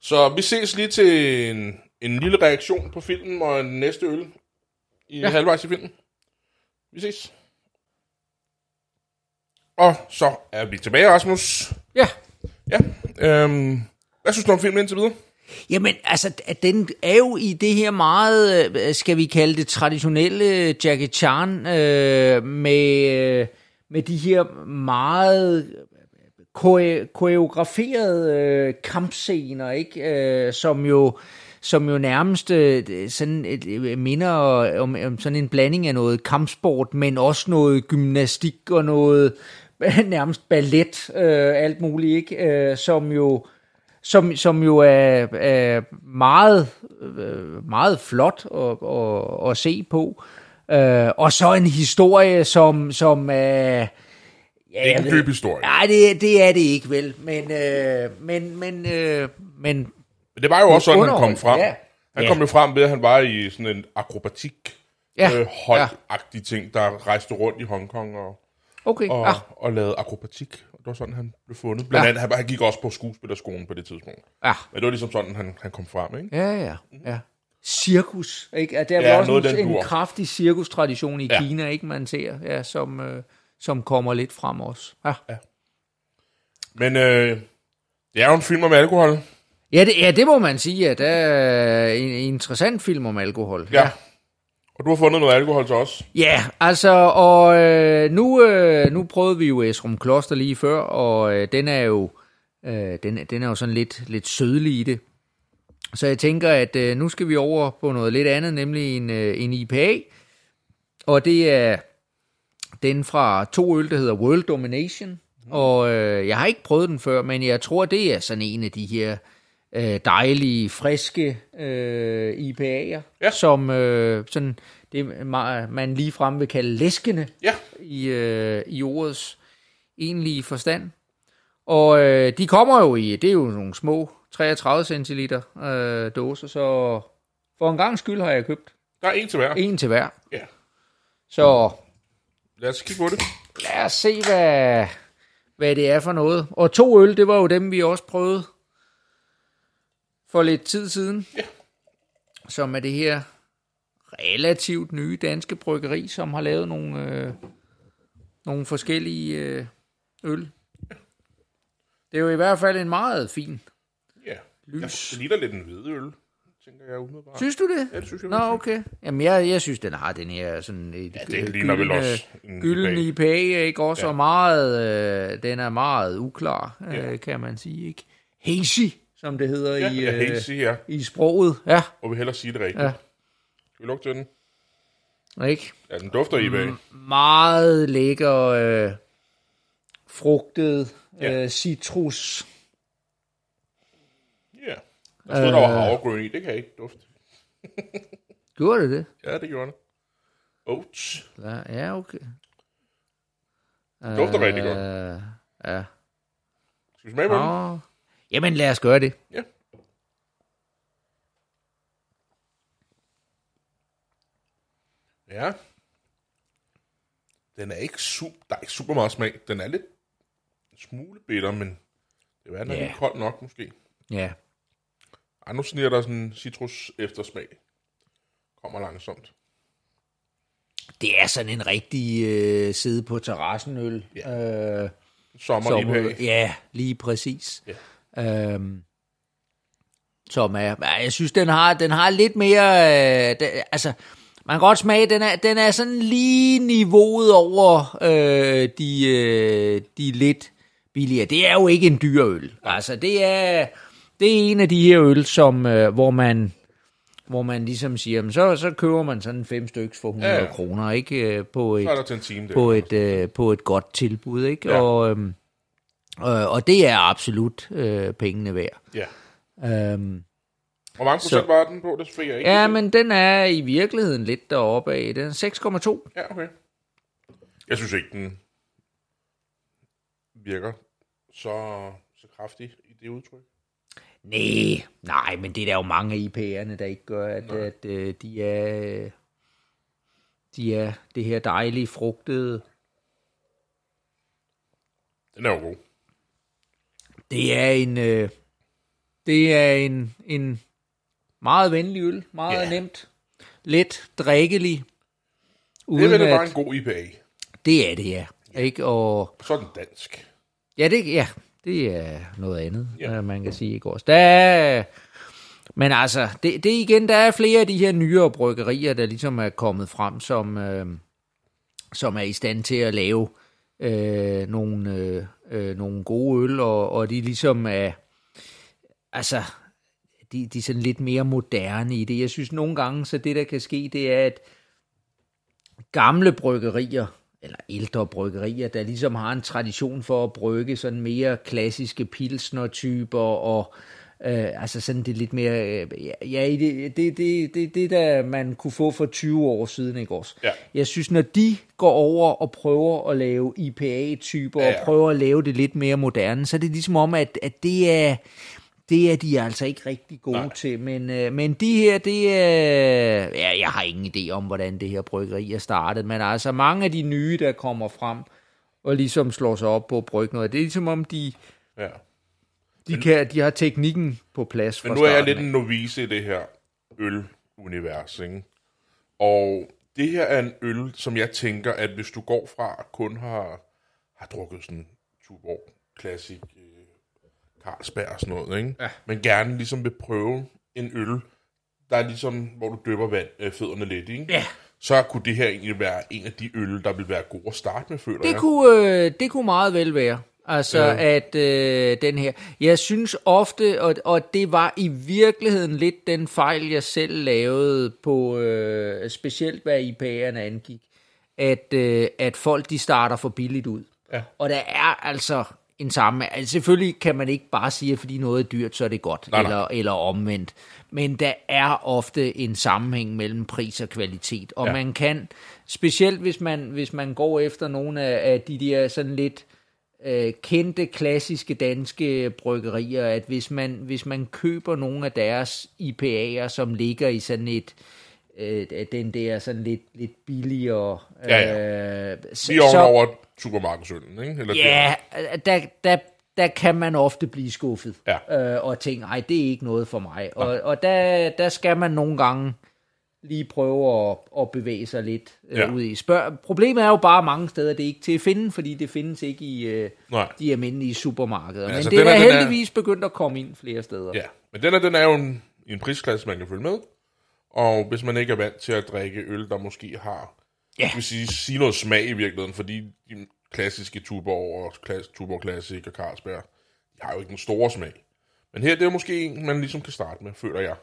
Så vi ses lige til en, en lille reaktion på filmen og en næste øl i ja. halvvejs i filmen. Vi ses. Og så er vi tilbage, Rasmus. Ja, Ja. Øhm, hvad synes du om filmen indtil videre? Jamen, altså, den er jo i det her meget, øh, skal vi kalde det, traditionelle Jackie Chan, øh, med, øh, med de her meget kore- koreograferede øh, kampscener, ikke? Øh, som jo som jo nærmest øh, sådan et, øh, minder om, om sådan en blanding af noget kampsport, men også noget gymnastik og noget nærmest ballet, øh, alt muligt, ikke? Øh, som jo som, som jo er, er meget, øh, meget flot at, at, at se på. Øh, og så en historie, som, som er... Ja, Ikke en dyb historie. Nej, det, det er det ikke vel, men, øh, men, men, øh, men Men det var jo også sådan, han kom frem. ja. Han Ja. kom jo frem ved, at han var i sådan en akrobatik Ja, øh, holdagtig ting, der rejste rundt i Hongkong og, okay, og, ja, og lavede akrobatik. Det var sådan, han blev fundet. Blandt Ja. andet, han, han gik også på skuespillerskolen på det tidspunkt. ja, Men det var ligesom sådan, han, han kom frem, ikke? ja, ja, ja. Cirkus, ikke? Der er Ja, ja, også noget en, en kraftig cirkustradition i Ja. ja. Kina, ikke man ser, ja, som, øh, som kommer lidt frem også. Ja. Men øh, det er jo en film om alkohol. Ja, det, ja, det må man sige, at det er en, en interessant film om alkohol. Ja. Og du har fundet noget alkohol til os. Ja, altså, og øh, nu, øh, nu prøvede vi jo Esrum Kloster lige før, og øh, den er jo øh, den, den er jo sådan lidt, lidt sødlig i det. Så jeg tænker, at øh, nu skal vi over på noget lidt andet, nemlig en, øh, en IPA. Og det er den fra to øl, der hedder World Domination. Og øh, jeg har ikke prøvet den før, men jeg tror, det er sådan en af de her øh, dejlige, friske øh, IPA'er, Ja. som øh, sådan, det ma- man lige frem vil kalde læskende Ja. i, øh, i ordets egentlige forstand. Og øh, de kommer jo i, det er jo nogle små 33 centiliter øh, dåser, så for en gang skyld har jeg købt Der er en til hver. en til hver. Ja. Så Lad os kigge på det. lad os se, hvad, hvad det er for noget. Og to øl, det var jo dem, vi også prøvede for lidt tid siden. Ja. Som er det her relativt nye danske bryggeri, som har lavet nogle, øh, nogle forskellige øh, øl. Det er jo i hvert fald en meget fin. Ja. Lys. Ja, det ligner lidt en hvidøl, tænker jeg umiddelbart. Synes du det? Ja, det synes jeg. Nå, okay. Jamen, jeg, jeg synes, den har den her sådan et Ja, det ligner vel også en gylden IPA. Ikke? Også Ja. ja. meget, øh, den er meget uklar, Ja. øh, kan man sige, ikke? Hazy, som det hedder Ja, i, ja, øh, sige, ja. i sproget. Ja, Og vi hellere sige det rigtigt. Ja. Skal vi lugte den? ikke? Ja, den dufter i bag. Meget lækker, øh, frugtet, Ja. øh, citrus. Ja. Jeg troede, der var Øh. havregryn i. Det kan jeg ikke dufte. Gjorde det det? Ja, det gjorde det. Oats. Ja, ja okay. Dufter rigtig godt. Øh, Ja. Skal vi smage på den? Jamen, lad os gøre det. Ja. Ja. Den er ikke super, der er ikke super meget smag. Den er lidt en smule bitter, men det er den er Ja. lidt kold nok måske. Ja. Ej, nu sniger der sådan en citrus eftersmag. Kommer langsomt. Det er sådan en rigtig øh, sidde på terrassen øl. Ja. Øh, Sommer som, IPA. ja, lige præcis. Ja. Øhm, som er, jeg synes, den har, den har lidt mere, øh, den, altså, man kan godt smage, den er, den er sådan lige niveauet over øh, de, øh, de lidt billigere. Det er jo ikke en dyr øl. Altså, det er, det er en af de her øl, som, øh, hvor man, hvor man ligesom siger, jamen, så, så køber man sådan fem stykker for 100 Ja, kroner, ikke? øh, På et, på et, øh, på et godt tilbud, ikke? Ja. Og, øhm, øh, og det er absolut øh, pengene værd. Ja. Øhm, Hvor mange procent var den på? Det fik jeg ikke. ja, men den er i virkeligheden lidt deroppe af. Den er 6,2. Ja, okay. Jeg synes ikke, den virker så, så kraftig i det udtryk. Nej, nej, men det er der jo mange af IPA'erne, der ikke gør, at, at øh, de er de er det her dejlige frugtede. Den er jo god. Det er en øh, det er en en meget venlig øl, meget Ja. nemt, let drikkelig. Det Uden er vel at, bare en god IPA. det er det, ja. Ikke? Og Så er den dansk. Ja, det, ja, det er noget andet, Ja. ja. man kan sige i går. Der er, men altså, det, det er igen, der er flere af de her nyere bryggerier, der ligesom er kommet frem, som, øh, som er i stand til at lave øh, Øh, nogle, øh, øh, nogle gode øl, og, og de ligesom er, altså, de, de er sådan lidt mere moderne i det. Jeg synes nogle gange, så det der kan ske, det er, at gamle bryggerier, eller ældre bryggerier, der ligesom har en tradition for at brygge sådan mere klassiske pilsner-typer, og øh, altså sådan det lidt mere, øh, ja, det, det, det, det, det der man kunne få for 20 år siden, ikke også? Ja. Jeg synes, når de går over og prøver at lave IPA-typer, Ja, ja, og prøver at lave det lidt mere moderne, så er det ligesom om, at, at det er det er de altså ikke rigtig gode Nej. Til, men, øh, men de her, det er, ja, jeg har ingen idé om, hvordan det her bryggeri er startet, men altså mange af de nye, der kommer frem, og ligesom slår sig op på at brygge noget, det er ligesom om, de, Ja. De, kan, de har teknikken på plads Men fra nu er jeg lidt af. en novice i det her ølunivers, ikke? Og det her er en øl, som jeg tænker, at hvis du går fra at kun har, har drukket sådan Tuborg Classic, øh, Carlsberg og sådan noget, ikke? Ja. Men gerne ligesom vil prøve en øl, der er ligesom, hvor du døber vand, øh, fødderne lidt, ikke? Ja. Så kunne det her egentlig være en af de øl, der vil være gode at starte med, føler Det jeg. kunne, øh, det kunne meget vel være. Altså, ja. at øh, den her... Jeg synes ofte, og, og det var i virkeligheden lidt den fejl, jeg selv lavede på, øh, specielt hvad IPA'erne angik, at, øh, at folk de starter for billigt ud. Ja. Og der er altså en samme... Altså, selvfølgelig kan man ikke bare sige, at fordi noget er dyrt, så er det godt, Nej, nej. eller, eller omvendt. Men der er ofte en sammenhæng mellem pris og kvalitet, og ja. man kan, specielt hvis man, hvis man går efter nogle af, af de der sådan lidt øh, kendte, klassiske danske bryggerier, at hvis man, hvis man køber nogle af deres IPA'er, som ligger i sådan et, øh, den der sådan lidt, lidt billigere... Ja, Øh, så, Lige ovenover supermarkedsøllen, ikke? Eller Ja, der, der, der kan man ofte blive skuffet. Ja. Øh, og tænke, nej, det er ikke noget for mig. Og, og der, der skal man nogle gange lige prøve at, at bevæge sig lidt øh, Ja. ud i. Spørg, problemet er jo bare mange steder, det er ikke til at finde, fordi det findes ikke i øh, Nej. de almindelige supermarkeder. Men altså, det er den er- den er- heldigvis begyndt at komme ind flere steder. Ja, men den er, den er jo en, en prisklasse, man kan følge med. Og hvis man ikke er vant til at drikke øl, der måske har, Ja. vil sige, sige noget smag i virkeligheden, fordi de klassiske Tuborg og Klas, Tuborg Classic og Carlsberg, de har jo ikke den store smag. Men her, det er måske en, man ligesom kan starte med, føler jeg.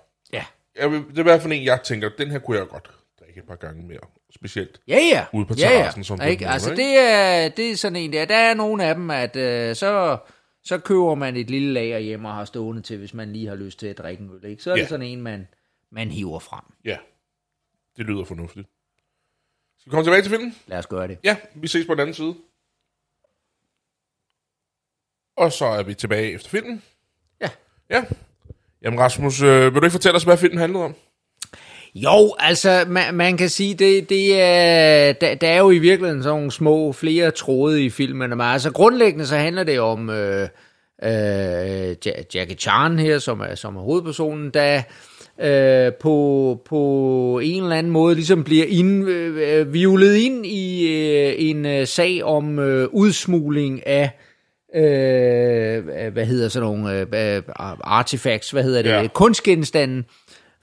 Ja, jeg vil, det er i hvert fald en, jeg tænker, den her kunne jeg godt drikke et par gange mere. Specielt. ja, ja. Ude på ja, terrassen, som ikke? nævner, Altså, ikke? det er, det er sådan en der. Der er nogle af dem, at øh, så, så køber man et lille lager hjem og har stående til, hvis man lige har lyst til at drikke en øl. Ikke? Så er Ja. det sådan en, man, man hiver frem. Ja, det lyder fornuftigt. Skal vi komme tilbage til filmen? Lad os gøre det. Ja, vi ses på den anden side. Og så er vi tilbage efter filmen. Ja. Ja. Jamen Rasmus, øh, vil du ikke fortælle os, hvad filmen handlede om? Jo, altså, man, man kan sige, det, det er, der, der er jo i virkeligheden sådan nogle små, flere tråde i filmen, men altså grundlæggende så handler det om øh, øh, Jackie Chan her, som er, som er hovedpersonen, der øh, på, på en eller anden måde ligesom bliver ind, øh, øh violet ind i øh, en øh, sag om øh, udsmugling af øh, hvad hedder sådan nogle øh, øh, artifacts, hvad hedder det, Ja. kunstgenstande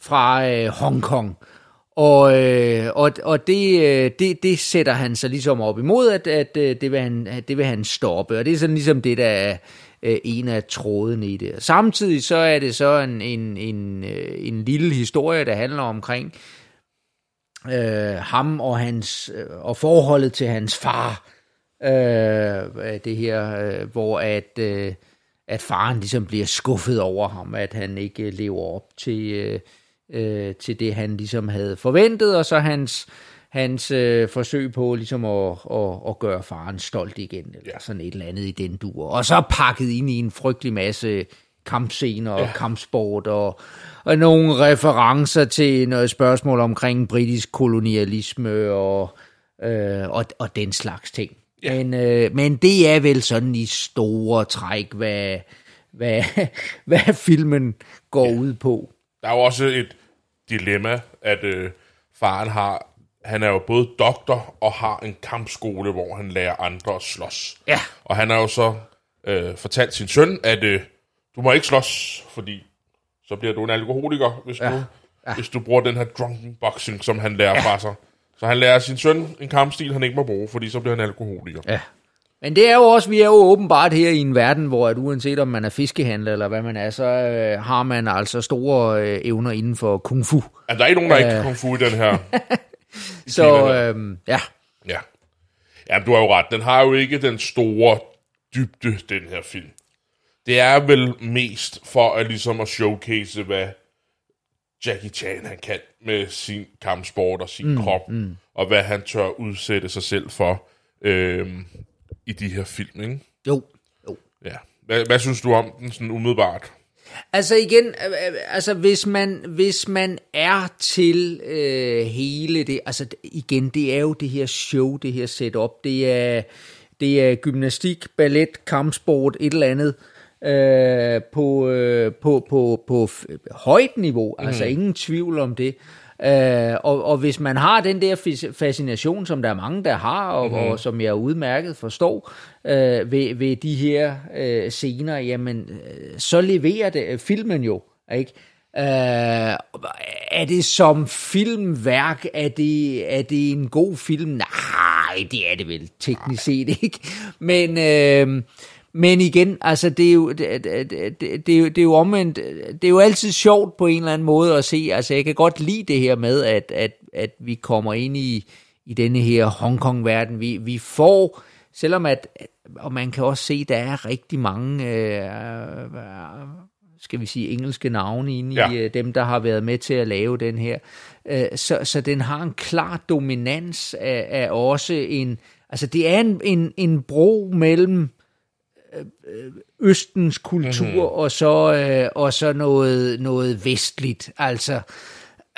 fra øh, Hongkong. Og, øh, og, og det, øh, det, det sætter han sig ligesom op imod, at, at øh, det, vil han, det vil han stoppe. Og det er sådan ligesom det, der er øh, en af trådene i det. Samtidig så er det så en, en, en, øh, en lille historie, der handler omkring øh, ham og hans øh, og forholdet til hans far. Øh, det her, øh, hvor at, øh, at faren ligesom bliver skuffet over ham, at han ikke øh, lever op til, øh, øh, til det, han ligesom havde forventet, og så hans, hans øh, forsøg på ligesom at, at, at gøre faren stolt igen, eller Ja. sådan et eller andet i den dur. Og så pakket ind i en frygtelig masse kampscener og ja. kampsport og, og nogle referencer til noget spørgsmål omkring britisk kolonialisme og, øh, og, og den slags ting. Ja. Men, øh, men det er vel sådan i store træk, hvad, hvad, hvad filmen går ja. ud på. Der er jo også et dilemma, at øh, faren har, han er jo både doktor og har en kampskole, hvor han lærer andre at slås. Ja. Og han har jo så øh, fortalt sin søn, at øh, du må ikke slås, fordi så bliver du en alkoholiker, hvis, ja. du, ja. hvis du bruger den her drunken boxing, som han lærer ja. fra sig. Så han lærer sin søn en kampstil, han ikke må bruge, fordi så bliver han alkoholiker. Ja. Men det er jo også, vi er jo åbenbart her i en verden, hvor at uanset om man er fiskehandler eller hvad man er, så øh, har man altså store øh, evner inden for kung fu. Altså, der er ikke nogen, der ikke kan kung fu i den her. Så øh, ja, Ja. Ja, du har jo ret. Den har jo ikke den store dybde, den her film. Det er vel mest for at ligesom at showcase, hvad Jackie Chan han kan med sin kampsport og sin mm, krop, mm. og hvad han tør udsætte sig selv for øhm, i de her film, ikke? jo, jo. Ja. Hvad, hvad synes du om den sådan umiddelbart? Altså igen, øh, øh, altså hvis man, hvis man er til øh, hele det, altså igen, det er jo det her show, det her setup, det er, det er gymnastik, ballet, kampsport, et eller andet, øh, på, øh, på, på, på højt niveau, mm. altså ingen tvivl om det. Øh, og, og hvis man har den der fascination, som der er mange, der har, og, mm. og som jeg udmærket forstår, øh, ved, ved de her øh, scener, jamen, øh, så leverer det øh, filmen jo, ikke? Øh, er det som filmværk, er det, er det en god film? Nej, det er det vel teknisk set ikke. Men, øh, men igen, altså det er, jo, det, det, det, det, er jo, det er jo omvendt, det er jo altid sjovt på en eller anden måde at se, altså jeg kan godt lide det her med, at, at, at vi kommer ind i, i denne her Hongkong-verden. Vi, vi får, selvom at, og man kan også se, der er rigtig mange, øh, skal vi sige, engelske navne inde Ja. i øh, dem, der har været med til at lave den her. Øh, så, så den har en klar dominans af, af også en, altså det er en, en, en bro mellem Østens kultur mm-hmm. og så øh, og så noget noget vestligt. Altså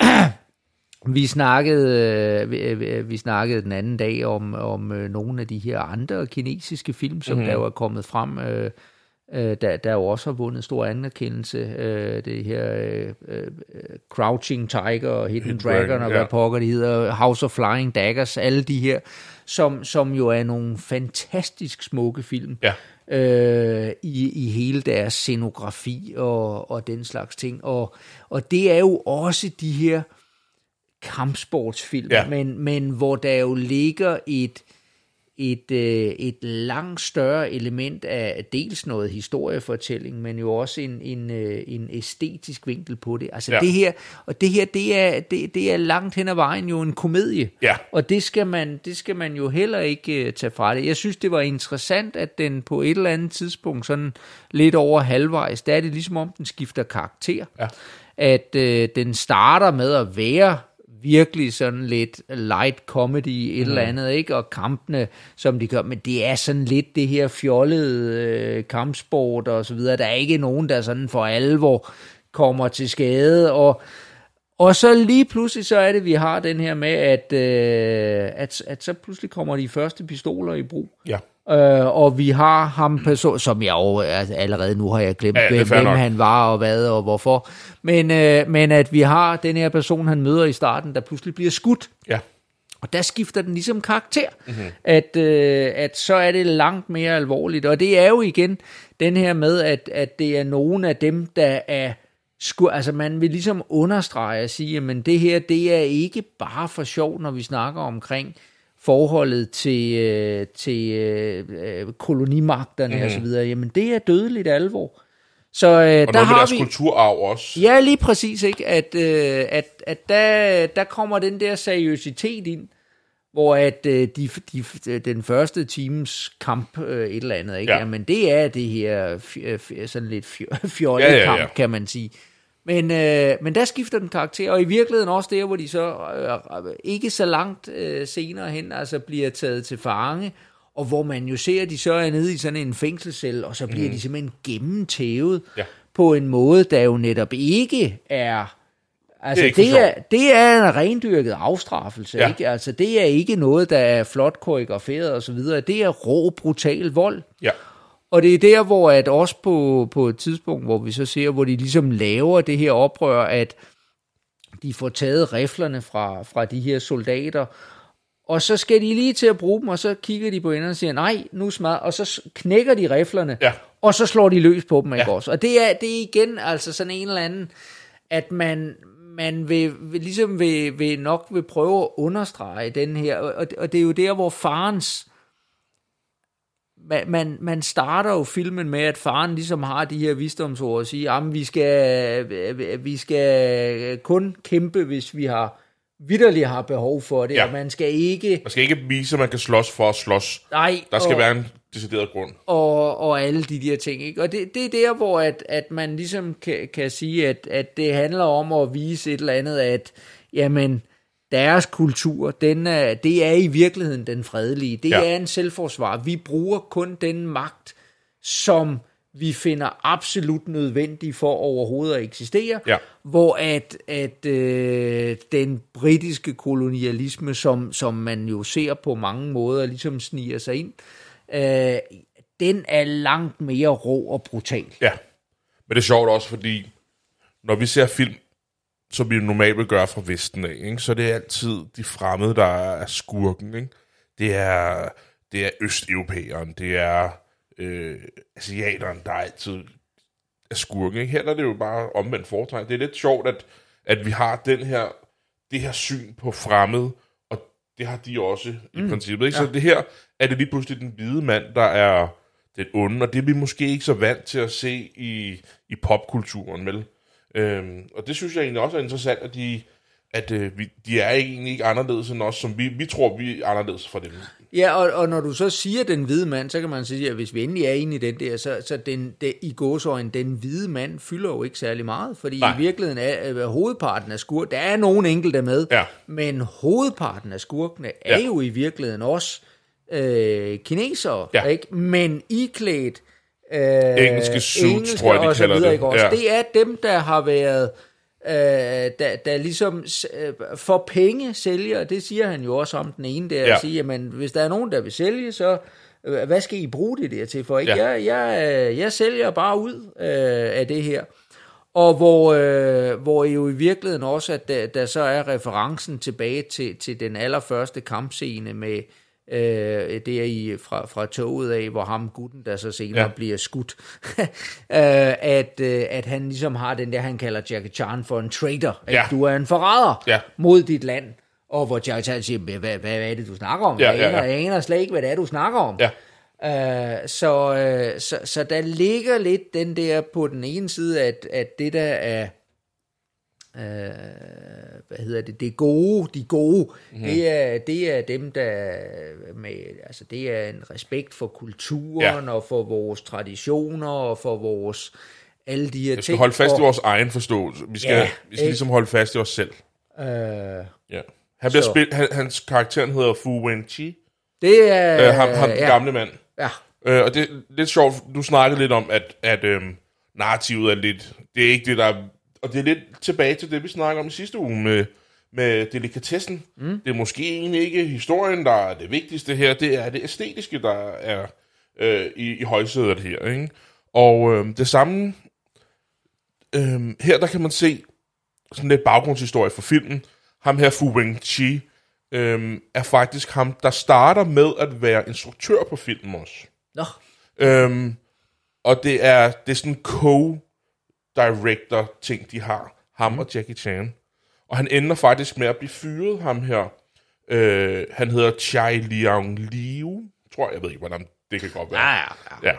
vi snakkede øh, vi, vi- snakkede den anden dag om om øh, nogle af de her andre kinesiske film, som mm-hmm. der er kommet frem. Øh, øh, der, der jo også har vundet stor anerkendelse. Øh, det her øh, øh, Crouching Tiger og Hidden, Dragon, Dragon, og hvad ja. pokker det hedder, House of Flying Daggers, alle de her, som, som jo er nogle fantastisk smukke film Ja. Øh, i, i hele deres scenografi og, og den slags ting. Og, og det er jo også de her kampsportsfilm, Ja. men, men hvor der jo ligger et, et, øh, et langt større element af dels noget historiefortælling, men jo også en, en, øh, en æstetisk vinkel på det. Altså Ja. det her, og det her, det er, det, det er langt hen ad vejen jo en komedie. Ja. Og det skal man, det skal man jo heller ikke uh, tage fra det. Jeg synes, det var interessant, at den på et eller andet tidspunkt, sådan lidt over halvvejs, der er det ligesom om, den skifter karakter. Ja. At uh, den starter med at være virkelig sådan lidt light comedy, et mm. eller andet, ikke? Og kampene, som de gør, men det er sådan lidt det her fjollede øh, kampsport og så videre. Der er ikke nogen, der sådan for alvor kommer til skade, og og så lige pludselig så er det, vi har den her med, at, øh, at, at så pludselig kommer de første pistoler i brug. Ja. Øh, og vi har ham person, som jeg jo altså, allerede nu har jeg glemt, Ja, hvem, hvem han var og hvad og hvorfor. Men, øh, men at vi har den her person, han møder i starten, der pludselig bliver skudt. Ja. Og der skifter den ligesom karakter, mm-hmm. at, øh, at så er det langt mere alvorligt. Og det er jo igen den her med, at, at det er nogen af dem, der er sku, altså man vil ligesom understrege og sige, at det her, det er ikke bare for sjov, når vi snakker omkring forholdet til, øh, til øh, øh, kolonimagterne og så videre. Jamen det er dødeligt alvor. Så øh, Og der noget har deres vi... kulturarv også. Ja, lige præcis, ikke? At, øh, at, at der, der kommer den der seriøsitet ind, hvor at øh, de, de, den første times kamp, øh, et eller andet, ikke? Ja. Ja. Jamen, det er det her f- f- sådan lidt fj- fjollet Ja, ja, ja. kamp, kan man sige. Men, øh, men der skifter den karakter, og i virkeligheden også der, hvor de så øh, ikke så langt øh, senere hen altså bliver taget til fange, og hvor man jo ser, at de så er nede i sådan en fængselscelle, og så bliver mm. de simpelthen gennemtævet Ja. på en måde, der jo netop ikke er... Altså, Det er det, er, det er en rendyrket afstraffelse, ja. ikke? Altså, det er ikke noget, der er flot koreograferet og så videre. Det er rå, brutal vold. Ja. Og det er der, hvor at også på, på et tidspunkt, hvor vi så ser, hvor de ligesom laver det her oprør, at de får taget riflerne fra, fra de her soldater, og så skal de lige til at bruge dem, og så kigger de på enderne og siger, nej, nu smad, og så knækker de riflerne, Ja. og så slår de løs på dem, ikke Ja. også? Og det er, det er igen altså sådan en eller anden, at man, man vil, vil ligesom vil, vil nok vil prøve at understrege den her, og, og det er jo der, hvor farens, man, man, man starter jo filmen med, at faren ligesom har de her visdomsord og siger, at vi skal, vi skal kun kæmpe, hvis vi har vidderligt har behov for det, Ja. og man skal ikke, Man skal ikke vise, at man kan slås for at slås. nej, Der skal og, være en decideret grund. og, og alle de der ting. Ikke? Og det, det er der, hvor at, at man ligesom kan, kan sige, at, at det handler om at vise et eller andet, at jamen, deres kultur, den er, det er i virkeligheden den fredelige. Det Ja. ja. er en selvforsvar. Vi bruger kun den magt, som vi finder absolut nødvendig for overhovedet at eksistere, Ja. hvor at, at øh, den britiske kolonialisme, som, som man jo ser på mange måder, ligesom sniger sig ind, øh, den er langt mere rå og brutal. Ja. Men det er sjovt også, fordi når vi ser film, som vi normalt vil gøre fra Vesten af, ikke, så det er altid de fremmede, der er skurken. Ikke? Det er, det er østeuropæeren, det er øh, asiateren, der altid er skurken. Ikke? Her der er det jo bare omvendt foretegn. Det er lidt sjovt, at, at vi har den her, det her syn på fremmede, og det har de også i mm, princippet. Ikke? Ja. Så det her er det lige pludselig den hvide mand, der er den onde, og det er vi måske ikke så vant til at se i, i popkulturen, vel? Øhm, og det synes jeg egentlig også er interessant, at de, at, øh, vi, de er egentlig ikke anderledes end os, som vi, vi tror, vi er anderledes fra dem. Ja, og, og når du så siger den hvide mand, så kan man sige, at hvis vi endelig er inde i den der, så, så den, det, i gåsøjne, den hvide mand fylder jo ikke særlig meget, fordi Nej. I virkeligheden er øh, hovedparten af skurk, der er nogen enkelte med, Ja. men hovedparten af skurkene er Ja. jo i virkeligheden også øh, kinesere, Ja. ikke? men iklædt øh, Engelske suits, tror jeg, de kalder videre, det. Også? Ja. Det er dem, der har været øh, der, der ligesom øh, for penge sælger, det siger han jo også om den ene der, Ja. ja. at sige, jamen hvis der er nogen, der vil sælge, så øh, hvad skal I bruge det der til for? Ikke? Ja. Jeg, jeg, øh, jeg sælger bare ud øh, af det her. Og hvor, øh, hvor jo i virkeligheden også, at der, der så er referencen tilbage til, til den allerførste kampscene med øh, der i, fra, fra toget af, hvor ham gutten, der så senere Ja. bliver skudt, øh, at, øh, at han ligesom har den der, han kalder Jackie Chan for en traitor. Ikke? Ja. Du er en forræder Ja. mod dit land. Og hvor Jackie Chan siger, hvad, hvad, hvad er det, du snakker om? Ja, jeg, ja, aner, ja. jeg aner slet ikke, hvad det er, du snakker om. Ja. Øh, så, øh, så, så der ligger lidt den der på den ene side, at, at det der er, øh, hvad hedder det, det gode, de gode, mm. det, er, det er dem, der med, altså det er en respekt for kulturen Ja. og for vores traditioner og for vores, alle de her Vi skal ting. holde fast i og, vores egen forståelse. Vi skal, Ja, vi skal ikke? ligesom holde fast i os selv. øh, Ja. Han bliver Så- spillet, han, hans karakter hedder Fu Wenqi, det er, øh, ham, ham den ja, gamle mand. Ja, Øh, og det er lidt sjovt, du snakkede lidt om, at, at øhm, narrativet er lidt, det er ikke det, der er, og det er lidt tilbage til det, vi snakkede om i sidste uge med, med delikatessen. Mm. Det er måske egentlig ikke historien, der er det vigtigste her, det er det æstetiske, der er øh, i, i højsædet her. Ikke? Og øh, det samme, øh, her der kan man se sådan lidt baggrundshistorie for filmen. Ham her, Fu Wing-chi, øh, er faktisk ham, der starter med at være instruktør på filmen også. nå, Øhm, og det er, det er sådan en co-director ting, de har. Ham og Jackie Chan. Og han ender faktisk med at blive fyret, ham her. Øh, han hedder Chai Liang Liu, tror jeg. Jeg ved ikke, hvordan det kan godt være. ja, ja,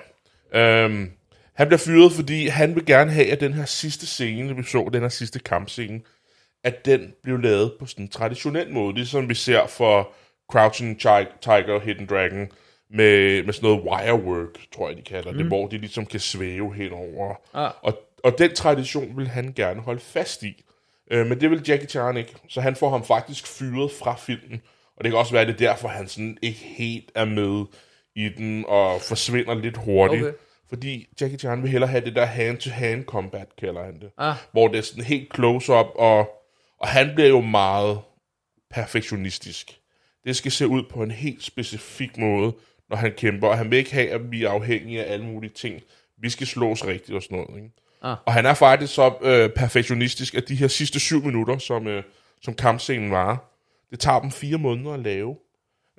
ja. Øhm, han bliver fyret, fordi han vil gerne have, at den her sidste scene, vi så, den her sidste kampscene, at den blev lavet på sådan en traditionel måde, ligesom vi ser for Crouching Ti- Tiger, Hidden Dragon, med, med sådan noget wirework, tror jeg, de kalder det, hvor de ligesom kan svæve henover. Ah. Og, og den tradition vil han gerne holde fast i. Øh, men det vil Jackie Chan ikke, så han får ham faktisk fyret fra filmen. Og det kan også være, at det er derfor, han sådan ikke helt er med i den, og forsvinder lidt hurtigt. Okay. Fordi Jackie Chan vil hellere have det der hand-to-hand combat, kalder han det. Ah. Hvor det er sådan helt close-up, og, og han bliver jo meget perfektionistisk. Det skal se ud på en helt specifik måde, når han kæmper, og han vil ikke have, at vi er afhængige af alle mulige ting. Vi skal slås rigtigt og sådan noget. Ikke? Ah. Og han er faktisk så øh, perfektionistisk, at de her sidste syv minutter, som, øh, som kampscenen varer, det tager dem fire måneder at lave.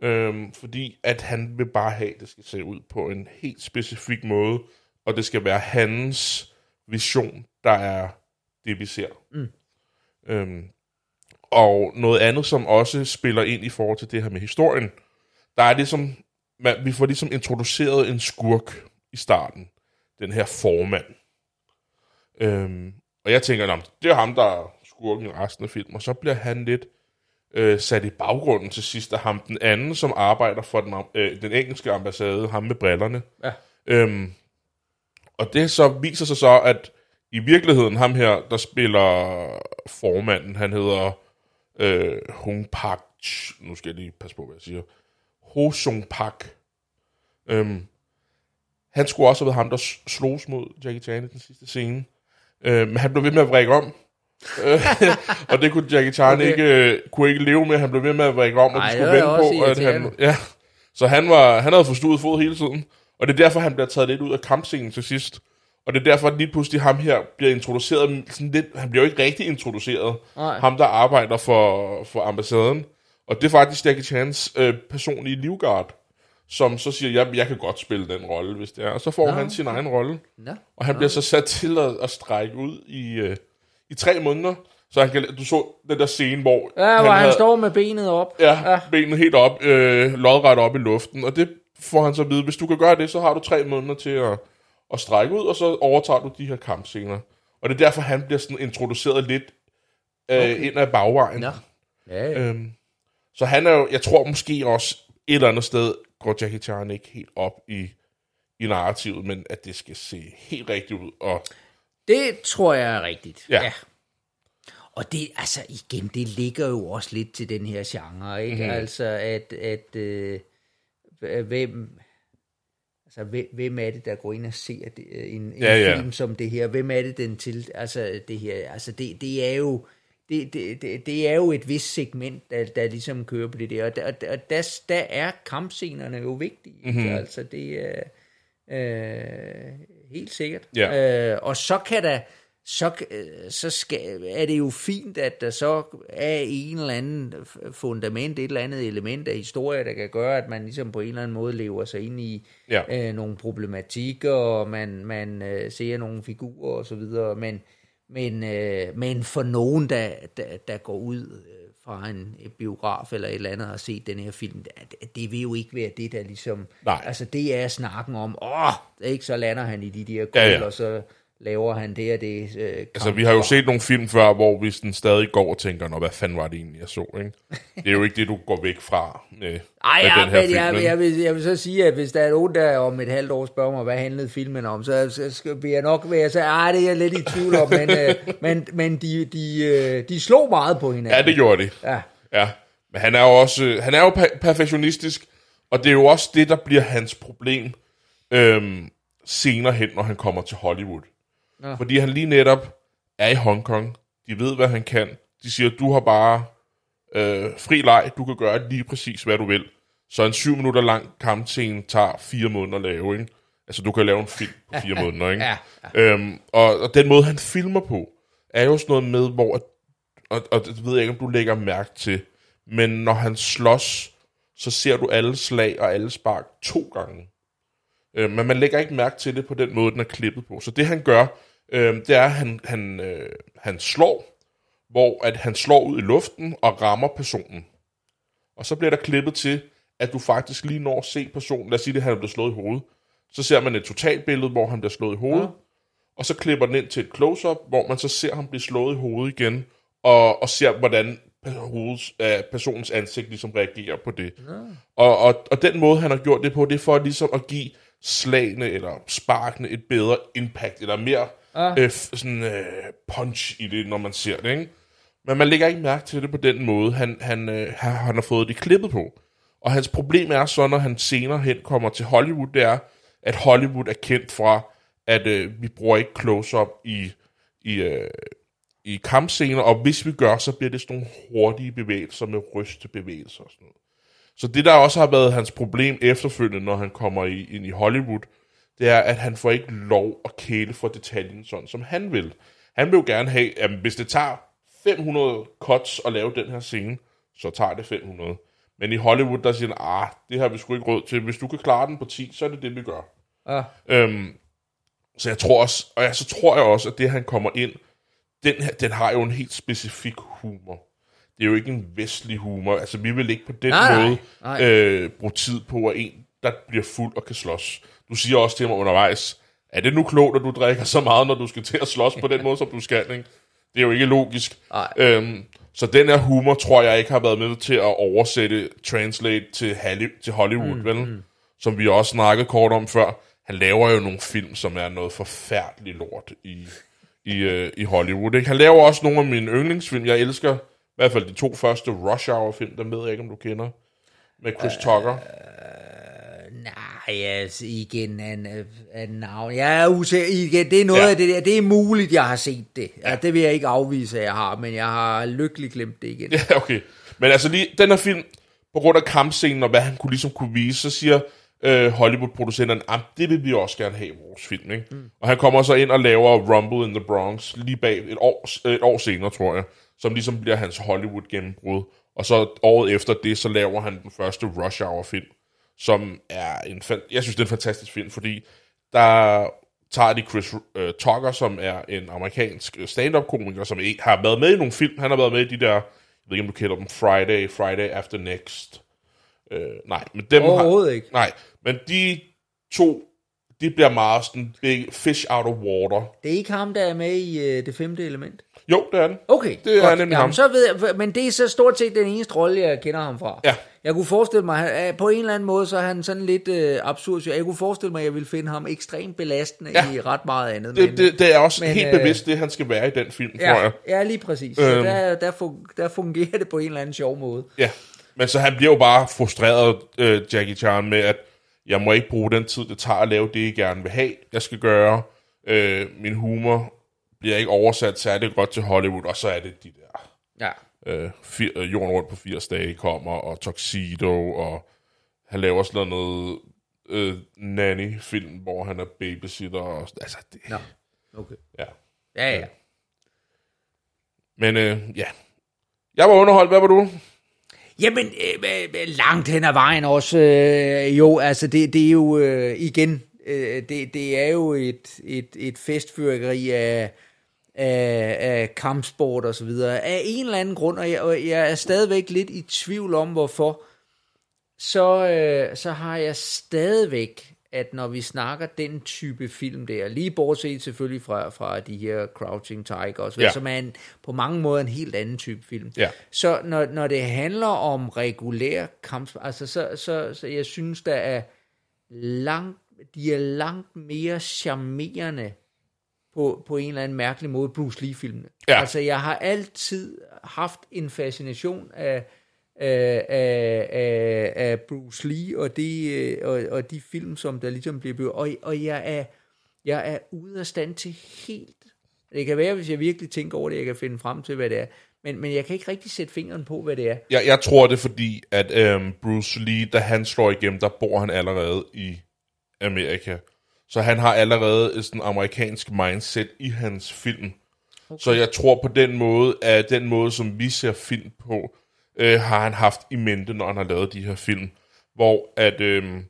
Øhm, fordi at han vil bare have, at det skal se ud på en helt specifik måde, og det skal være hans vision, der er det, vi ser. Mm. Øhm, og noget andet, som også spiller ind i forhold til det her med historien, der er det som, man, vi får ligesom introduceret en skurk i starten. Den her formand. Øhm, og jeg tænker, "Nå, det er ham, der er skurken i resten af filmen. Og så bliver han lidt øh, sat i baggrunden til sidst af ham, den anden, som arbejder for den, øh, den engelske ambassade, ham med brillerne. Ja. Øhm, og det så viser sig så, at i virkeligheden, ham her, der spiller formanden, han hedder øh, Hong Park, nu skal jeg lige passe på, hvad jeg siger, Ho Sung Park. Øhm, han skulle også have været ham, der slogs mod Jackie Chan i den sidste scene. Øh, men han blev ved med at vrikke om. Øh, og det kunne Jackie Chan Okay. ikke, øh, kunne ikke leve med. Han blev ved med at vrikke om, og Ej, de det skulle vente på, at han... Ja. Så han, var, han havde forstået fod hele tiden. Og det er derfor, han bliver taget lidt ud af kampscenen til sidst. Og det er derfor, at lige pludselig ham her bliver introduceret sådan lidt... Han bliver jo ikke rigtig introduceret. Nej. Ham, der arbejder for, for ambassaden. Og det er faktisk Jackie Chans øh, personlige livguard, som så siger, jeg, jeg kan godt spille den rolle, hvis det er. Og så får Nå, han sin egen rolle. Nå. Og han bliver så sat til at, at strække ud i, øh, i tre måneder. Så han kan, du så den der scene, hvor Ja, hvor han, havde, står med benet op. ja, ja. benet helt op, øh, lodret op i luften. Og det får han så at vide, hvis du kan gøre det, så har du tre måneder til at, at strække ud, og så overtager du de her kampscener. Og det er derfor, han bliver sådan introduceret lidt øh, okay. ind ad bagvejen. Nå. Ja, ja. Øhm, så han er jo, jeg tror måske også et eller andet sted, går Jackie Chan ikke helt op i, i narrativet, men at det skal se helt rigtigt ud. Og Det tror jeg er rigtigt. Ja. Og det, altså igen, det ligger jo også lidt til den her genre, ikke? Mm-hmm. Altså, at, at øh, hvem, altså, hvem, hvem er det, der går ind og ser det, øh, en, en Ja, ja. film som det her? Hvem er det, den til, altså det her, altså det, det er jo, det, det, det, det er jo et vist segment, der, der ligesom kører på det der, og der, og der, der, er kampscenerne jo vigtige, Mhm. mm-hmm. altså det er øh, helt sikkert. Ja. Øh, og så kan der, så, øh, så skal, er det jo fint, at der så er en eller anden fundament, et eller andet element af historie, der kan gøre, at man ligesom på en eller anden måde lever sig ind i Ja. øh, nogle problematikker, og man, man øh, ser nogle figurer og så videre, men, men, øh, men for nogen, der, der, der går ud øh, fra en biograf eller et eller andet og har set den her film, det, det vil jo ikke være det, der ligesom... Nej. Altså, det er snakken om, åh, ikke, så lander han i de der kul, Ja, ja, ja. ja. og så laver han det og det. Øh, altså, vi har jo set nogle film før, hvor vi sådan stadig går og tænker, Nå, hvad fanden var det egentlig, jeg så, ikke? Det er jo ikke det, du går væk fra med, Ej, ja, den her men film. jeg, jeg, vil, jeg vil så sige, at hvis der er nogen, der om et halvt år spørger mig, hvad handlede filmen om, så, så skal, vil jeg nok være så, ej, det er jeg lidt i tvivl om, men, øh, men, men de, de, øh, de slog meget på hinanden. Ja, det gjorde de. Ja, Ja, men han er jo også øh, han er jo per- perfektionistisk, og det er jo også det, der bliver hans problem øhm, senere hen, når han kommer til Hollywood. Nå. Fordi han lige netop er i Hongkong. De ved, hvad han kan. De siger, du har bare øh, fri leg, du kan gøre lige præcis, hvad du vil. Så en syv minutter lang kampscene tager fire måneder at lave, ikke? Altså, du kan lave en film på fire måneder, ikke? Ja, Øhm, og, og den måde, han filmer på, er jo sådan noget med, hvor... at- Og, og det ved jeg ikke, om du lægger mærke til, men når han slås, så ser du alle slag og alle spark to gange. Øh, men man lægger ikke mærke til det på den måde, den er klippet på. Så det han gør, øh, det er, at han, han, øh, han slår, hvor at han slår ud i luften og rammer personen. Og så bliver der klippet til, at du faktisk lige når at se personen. Lad os sige, at han er blevet slået i hovedet. Så ser man et totalbillede, hvor han bliver slået i hovedet. Ja. Og så klipper den ind til et close-up, hvor man så ser ham blive slået i hovedet igen. Og, og ser, hvordan hovedets, øh, personens ansigt ligesom reagerer på det. Ja. Og, og, og den måde, han har gjort det på, det er for ligesom at give slagene eller sparkene et bedre impact, eller mere Ah. øh, sådan øh, punch i det, når man ser det, ikke? Men man lægger ikke mærke til det på den måde, han, han, øh, han, han har fået det klippet på. Og hans problem er så, når han senere hen kommer til Hollywood, det er, at Hollywood er kendt fra, at øh, vi bruger ikke close-up i, i, øh, i kampscener, og hvis vi gør, så bliver det sådan nogle hurtige bevægelser med rystebevægelser og sådan noget. Så det, der også har været hans problem efterfølgende, når han kommer i, ind i Hollywood, det er, at han får ikke lov at kæle for detaljen, sådan som han vil. Han vil jo gerne have, at hvis det tager 500 cuts at lave den her scene, så tager det 500. Men i Hollywood, der siger ah, det har vi sgu ikke råd til. Hvis du kan klare den på 10, så er det det, vi gør. Ah. Øhm, så jeg tror også, og ja, så tror jeg også, at det, han kommer ind, den, her, den har jo en helt specifik humor. Det er jo ikke en vestlig humor. Altså, vi vil ikke på den nej, måde nej. Øh, bruge tid på, at en, der bliver fuld og kan slås. Du siger også til mig undervejs, er det nu klogt, at du drikker så meget, når du skal til at slås på den måde, som du skal? Ikke? Det er jo ikke logisk. Nej. Øhm, så den her humor, tror jeg ikke har været med til at oversætte, translate til, Halli- til Hollywood, mm, vel? Mm. Som vi også snakkede kort om før. Han laver jo nogle film, som er noget forfærdeligt lort i, i, øh, i Hollywood. Ikke? Han laver også nogle af mine yndlingsfilm. Jeg elsker i hvert fald de to første Rush Hour-film, dem ved jeg ikke, om du kender. Med Chris Tucker. Nej, altså igen, en, en navn. Jeg er usikker. Igen, det er noget Ja. ja. af det der. Det er muligt, jeg har set det. Ja. Det vil jeg ikke afvise, at jeg har, men jeg har lykkeligt glemt det igen. Ja, okay. Men altså lige, den her film, på grund af kampscenen og hvad han kunne ligesom kunne vise, så siger øh, Hollywood-producenterne, at det vil vi også gerne have i vores film. Ikke? Mm. Og han kommer så ind og laver Rumble in the Bronx lige bag et år, et år senere, tror jeg, som ligesom bliver hans Hollywood-gennembrud. Og så året efter det, så laver han den første Rush Hour-film, som er en, jeg synes, det er en fantastisk film, fordi der tager de Chris øh, Tucker, som er en amerikansk øh, stand-up-komiker, som ikke har været med i nogle film. Han har været med i de der, jeg ved ikke, om du kender dem, Friday, Friday After Next. Øh, nej, men dem Overhovedet har, ikke. Nej, men de to, de bliver meget sådan big fish out of water. Det er ikke ham, der er med i uh, det femte element? Jo, det er den. Okay, Det er godt. nemlig Jamen, ham. Så ved jeg, men det er så stort set den eneste rolle, jeg kender ham fra. Ja. Jeg kunne forestille mig, at på en eller anden måde, så er han sådan lidt øh, absurd. Så Jeg kunne forestille mig, at jeg ville finde ham ekstremt belastende Ja. i ret meget andet. Det, det, det er også men, helt øh, bevidst, det han skal være i den film, tror ja, jeg. ja, lige præcis. Så Øhm. der, der, fun- der fungerer det på en eller anden sjov måde. Ja, men så han bliver jo bare frustreret, øh, Jackie Chan, med at jeg må ikke bruge den tid, det tager at lave det, I gerne vil have, jeg skal gøre. Øh, min humor bliver ikke oversat særlig godt til Hollywood, og så er det de der Ja. øh, fir, øh, jorden rundt på 80 dage kommer, og Tuxedo, og han laver sådan noget øh, nanny-film, hvor han er babysitter, og, altså det, Nå, okay. ja. Ja, ja. Men øh, ja, jeg var underholdt, hvad var du? Jamen, øh, langt hen ad vejen også. Øh, jo, altså, det, det er jo øh, igen, øh, det, det er jo et, et, et festfyrkeri af, af, af kampsport og så videre. Af en eller anden grund, og jeg, og jeg er stadigvæk lidt i tvivl om, hvorfor, så, øh, så har jeg stadigvæk, at når vi snakker den type film der, lige bortset selvfølgelig fra, fra de her Crouching Tigers, Ja. som er en, på mange måder en helt anden type film. Ja. Så når, når det handler om regulær kamp, altså så, så, så jeg synes, der er langt, de er langt mere charmerende på, på en eller anden mærkelig måde, Bruce Lee-filmene. Ja. Altså, jeg har altid haft en fascination af, af, af, af, Bruce Lee og de, øh, og, og de film, som der ligesom bliver bygget. Og, og jeg, er, jeg er ude af stand til helt... Det kan være, hvis jeg virkelig tænker over det, jeg kan finde frem til, hvad det er. Men, men jeg kan ikke rigtig sætte fingeren på, hvad det er. Jeg, jeg tror det er fordi, at øhm, Bruce Lee, da han slår igennem, der bor han allerede i Amerika. Så han har allerede et sådan amerikansk mindset i hans film. Okay. Så jeg tror på den måde, at den måde, som vi ser film på, øh, har han haft i mente, når han har lavet de her film. Hvor at øh,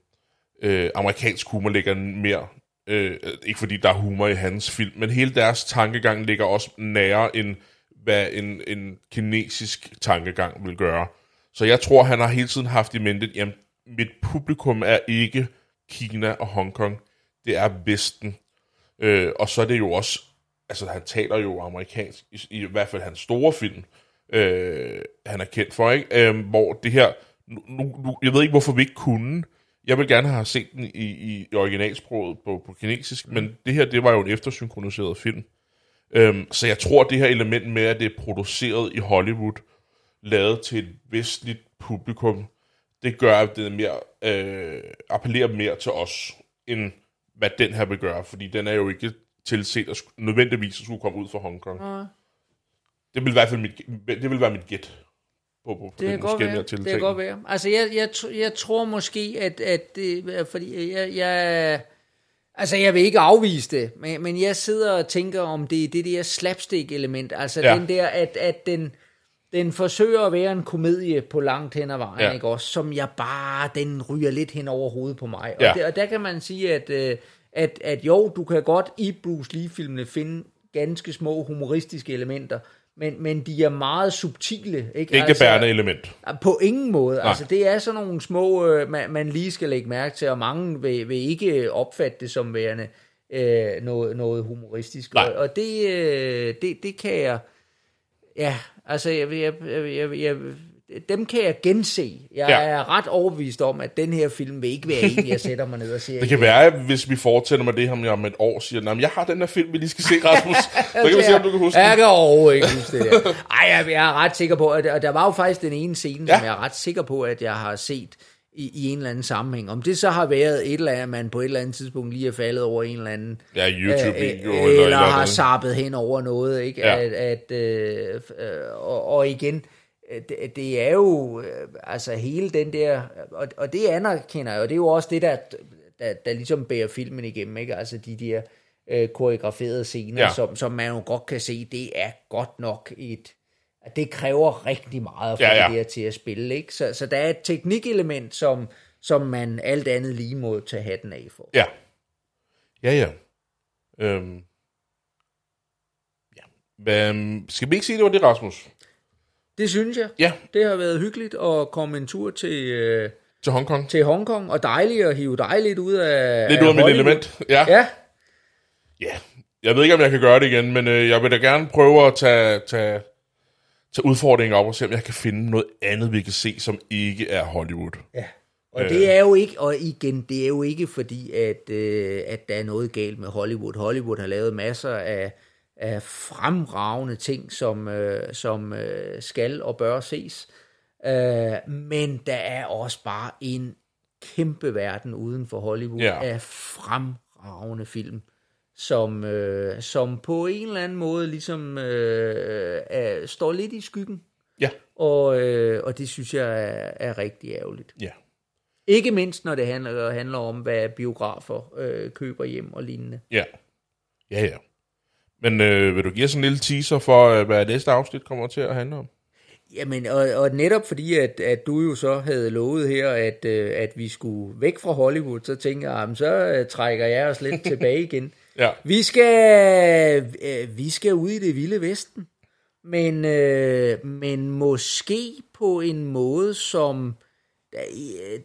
øh, amerikansk humor ligger mere, øh, ikke fordi der er humor i hans film, men hele deres tankegang ligger også nære end hvad en, en kinesisk tankegang vil gøre. Så jeg tror, han har hele tiden haft i mente, jamen, mit publikum er ikke Kina og Hongkong, det er Vesten. Øh, og så er det jo også, altså han taler jo amerikansk, i, i hvert fald hans store film, øh, han er kendt for, ikke? Øh, hvor det her, nu, nu, jeg ved ikke, hvorfor vi ikke kunne, Jeg vil gerne have set den i, i, i originalsproget på, på kinesisk, mm. men det her, det var jo en eftersynkroniseret film. Øhm, så jeg tror, det her element med, at det er produceret i Hollywood, lavet til et vestligt publikum, det gør, at det er mere, øh, appellerer mere til os, end hvad den her vil gøre, fordi den er jo ikke tilset at nødvendigvis at skulle komme ud fra Hongkong. Ja. Det vil i hvert fald mit, det vil være mit gæt på, på, Det kan godt være. Det kan godt være. Altså, jeg, jeg, jeg tror måske, at, at det, fordi jeg, jeg, altså, jeg vil ikke afvise det, men, men jeg sidder og tænker, om det det der slapstick-element, altså Ja. den der, at, at den, den forsøger at være en komedie på langt hen ad vejen, Ja. ja. ikke også, som jeg bare, den ryger lidt hen over hovedet på mig. Ja. Og, der, og der kan man sige, at, øh, at, at jo, du kan godt i Bruce Lee-filmene finde ganske små humoristiske elementer, men, men de er meget subtile. Ikke, Ikke bærende element. på ingen måde. Nej. Altså, det er sådan nogle små, øh, man, man lige skal lægge mærke til, og mange vil, vil ikke opfatte det som værende øh, noget, noget humoristisk. Nej. Og, og det, øh, det, det kan jeg... Ja, altså, jeg, jeg, jeg, jeg, jeg, dem kan jeg gense. Jeg Ja. er ret overbevist om, at den her film vil ikke være en, jeg sætter mig ned og ser. Det kan være, hvis vi fortsætter med det her om et år, siger, at jeg har den her film, vi lige skal se, Rasmus. Så kan vi se, om du kan huske Jeg kan overhovedet ikke huske det der. Ej, jeg, jeg er ret sikker på, at og der var jo faktisk den ene scene, Ja. som jeg er ret sikker på, at jeg har set i, i en eller anden sammenhæng. Om det så har været et eller andet, man på et eller andet tidspunkt lige er faldet over en eller anden Ja, YouTube-video øh, eller eller, eller har sappet hen over noget, ikke? Ja. At, at, øh, øh, og, og igen, øh, det, det er jo, øh, altså hele den der, og, og det anerkender jeg, og det er jo også det, der, der, der ligesom bærer filmen igennem, ikke? Altså de der øh, koreograferede scener, Ja. som, som man jo godt kan se, det er godt nok et, det kræver rigtig meget for Ja, ja, det der til at spille, ikke? Så, så der er et teknikelement, som, som man alt andet lige må tage hatten af for. Ja. Ja, ja. Øhm. Ja. Hvad, skal vi ikke sige, det var det, Rasmus? Det synes jeg. Ja, Det har været hyggeligt at komme en tur til, øh, til Hongkong. til Hongkong, og dejligt at hive dig lidt ud af Lidt af ud af mit Hollywood. element. Ja. Ja, ja. Jeg ved ikke, om jeg kan gøre det igen, men øh, jeg vil da gerne prøve at tage, tage, tage udfordringen op og se, om jeg kan finde noget andet, vi kan se, som ikke er Hollywood. ja. Og det er jo ikke, og igen, det er jo ikke fordi, at, øh, at der er noget galt med Hollywood. Hollywood har lavet masser af, af fremragende ting, som, øh, som øh, skal og bør ses. Øh, men der er også bare en kæmpe verden uden for Hollywood Ja. af fremragende film, som, øh, som på en eller anden måde ligesom øh, er, står lidt i skyggen. Ja. Og, øh, og det synes jeg er, er rigtig ærgerligt. Ja. Ikke mindst når det handler, handler om, hvad biografer øh, køber hjem og lignende. Ja. Ja, ja. Men øh, vil du give os en lille teaser for, øh, hvad næste afsnit kommer til at handle om? Jamen, og, og netop fordi, at, at du jo så havde lovet her, at, øh, at vi skulle væk fra Hollywood, så tænker jeg, jamen, så øh, trækker jeg os lidt tilbage igen. Ja. Vi skal, øh, vi skal ud i det vilde vesten, men, øh, men måske på en måde, som der,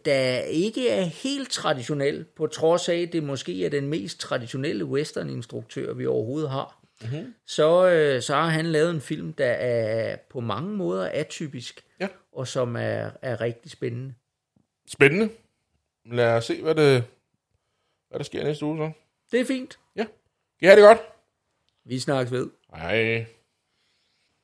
der ikke er helt traditionel, på trods af, at det måske er den mest traditionelle western-instruktør, vi overhovedet har. Mm-hmm. Så, øh, så har han lavet en film, der er på mange måder atypisk, Ja. og som er, er rigtig spændende. Spændende. Lad os se, hvad, det, hvad der sker næste uge så. Det er fint. Ja. Have det godt? Vi snakkes ved. Hej.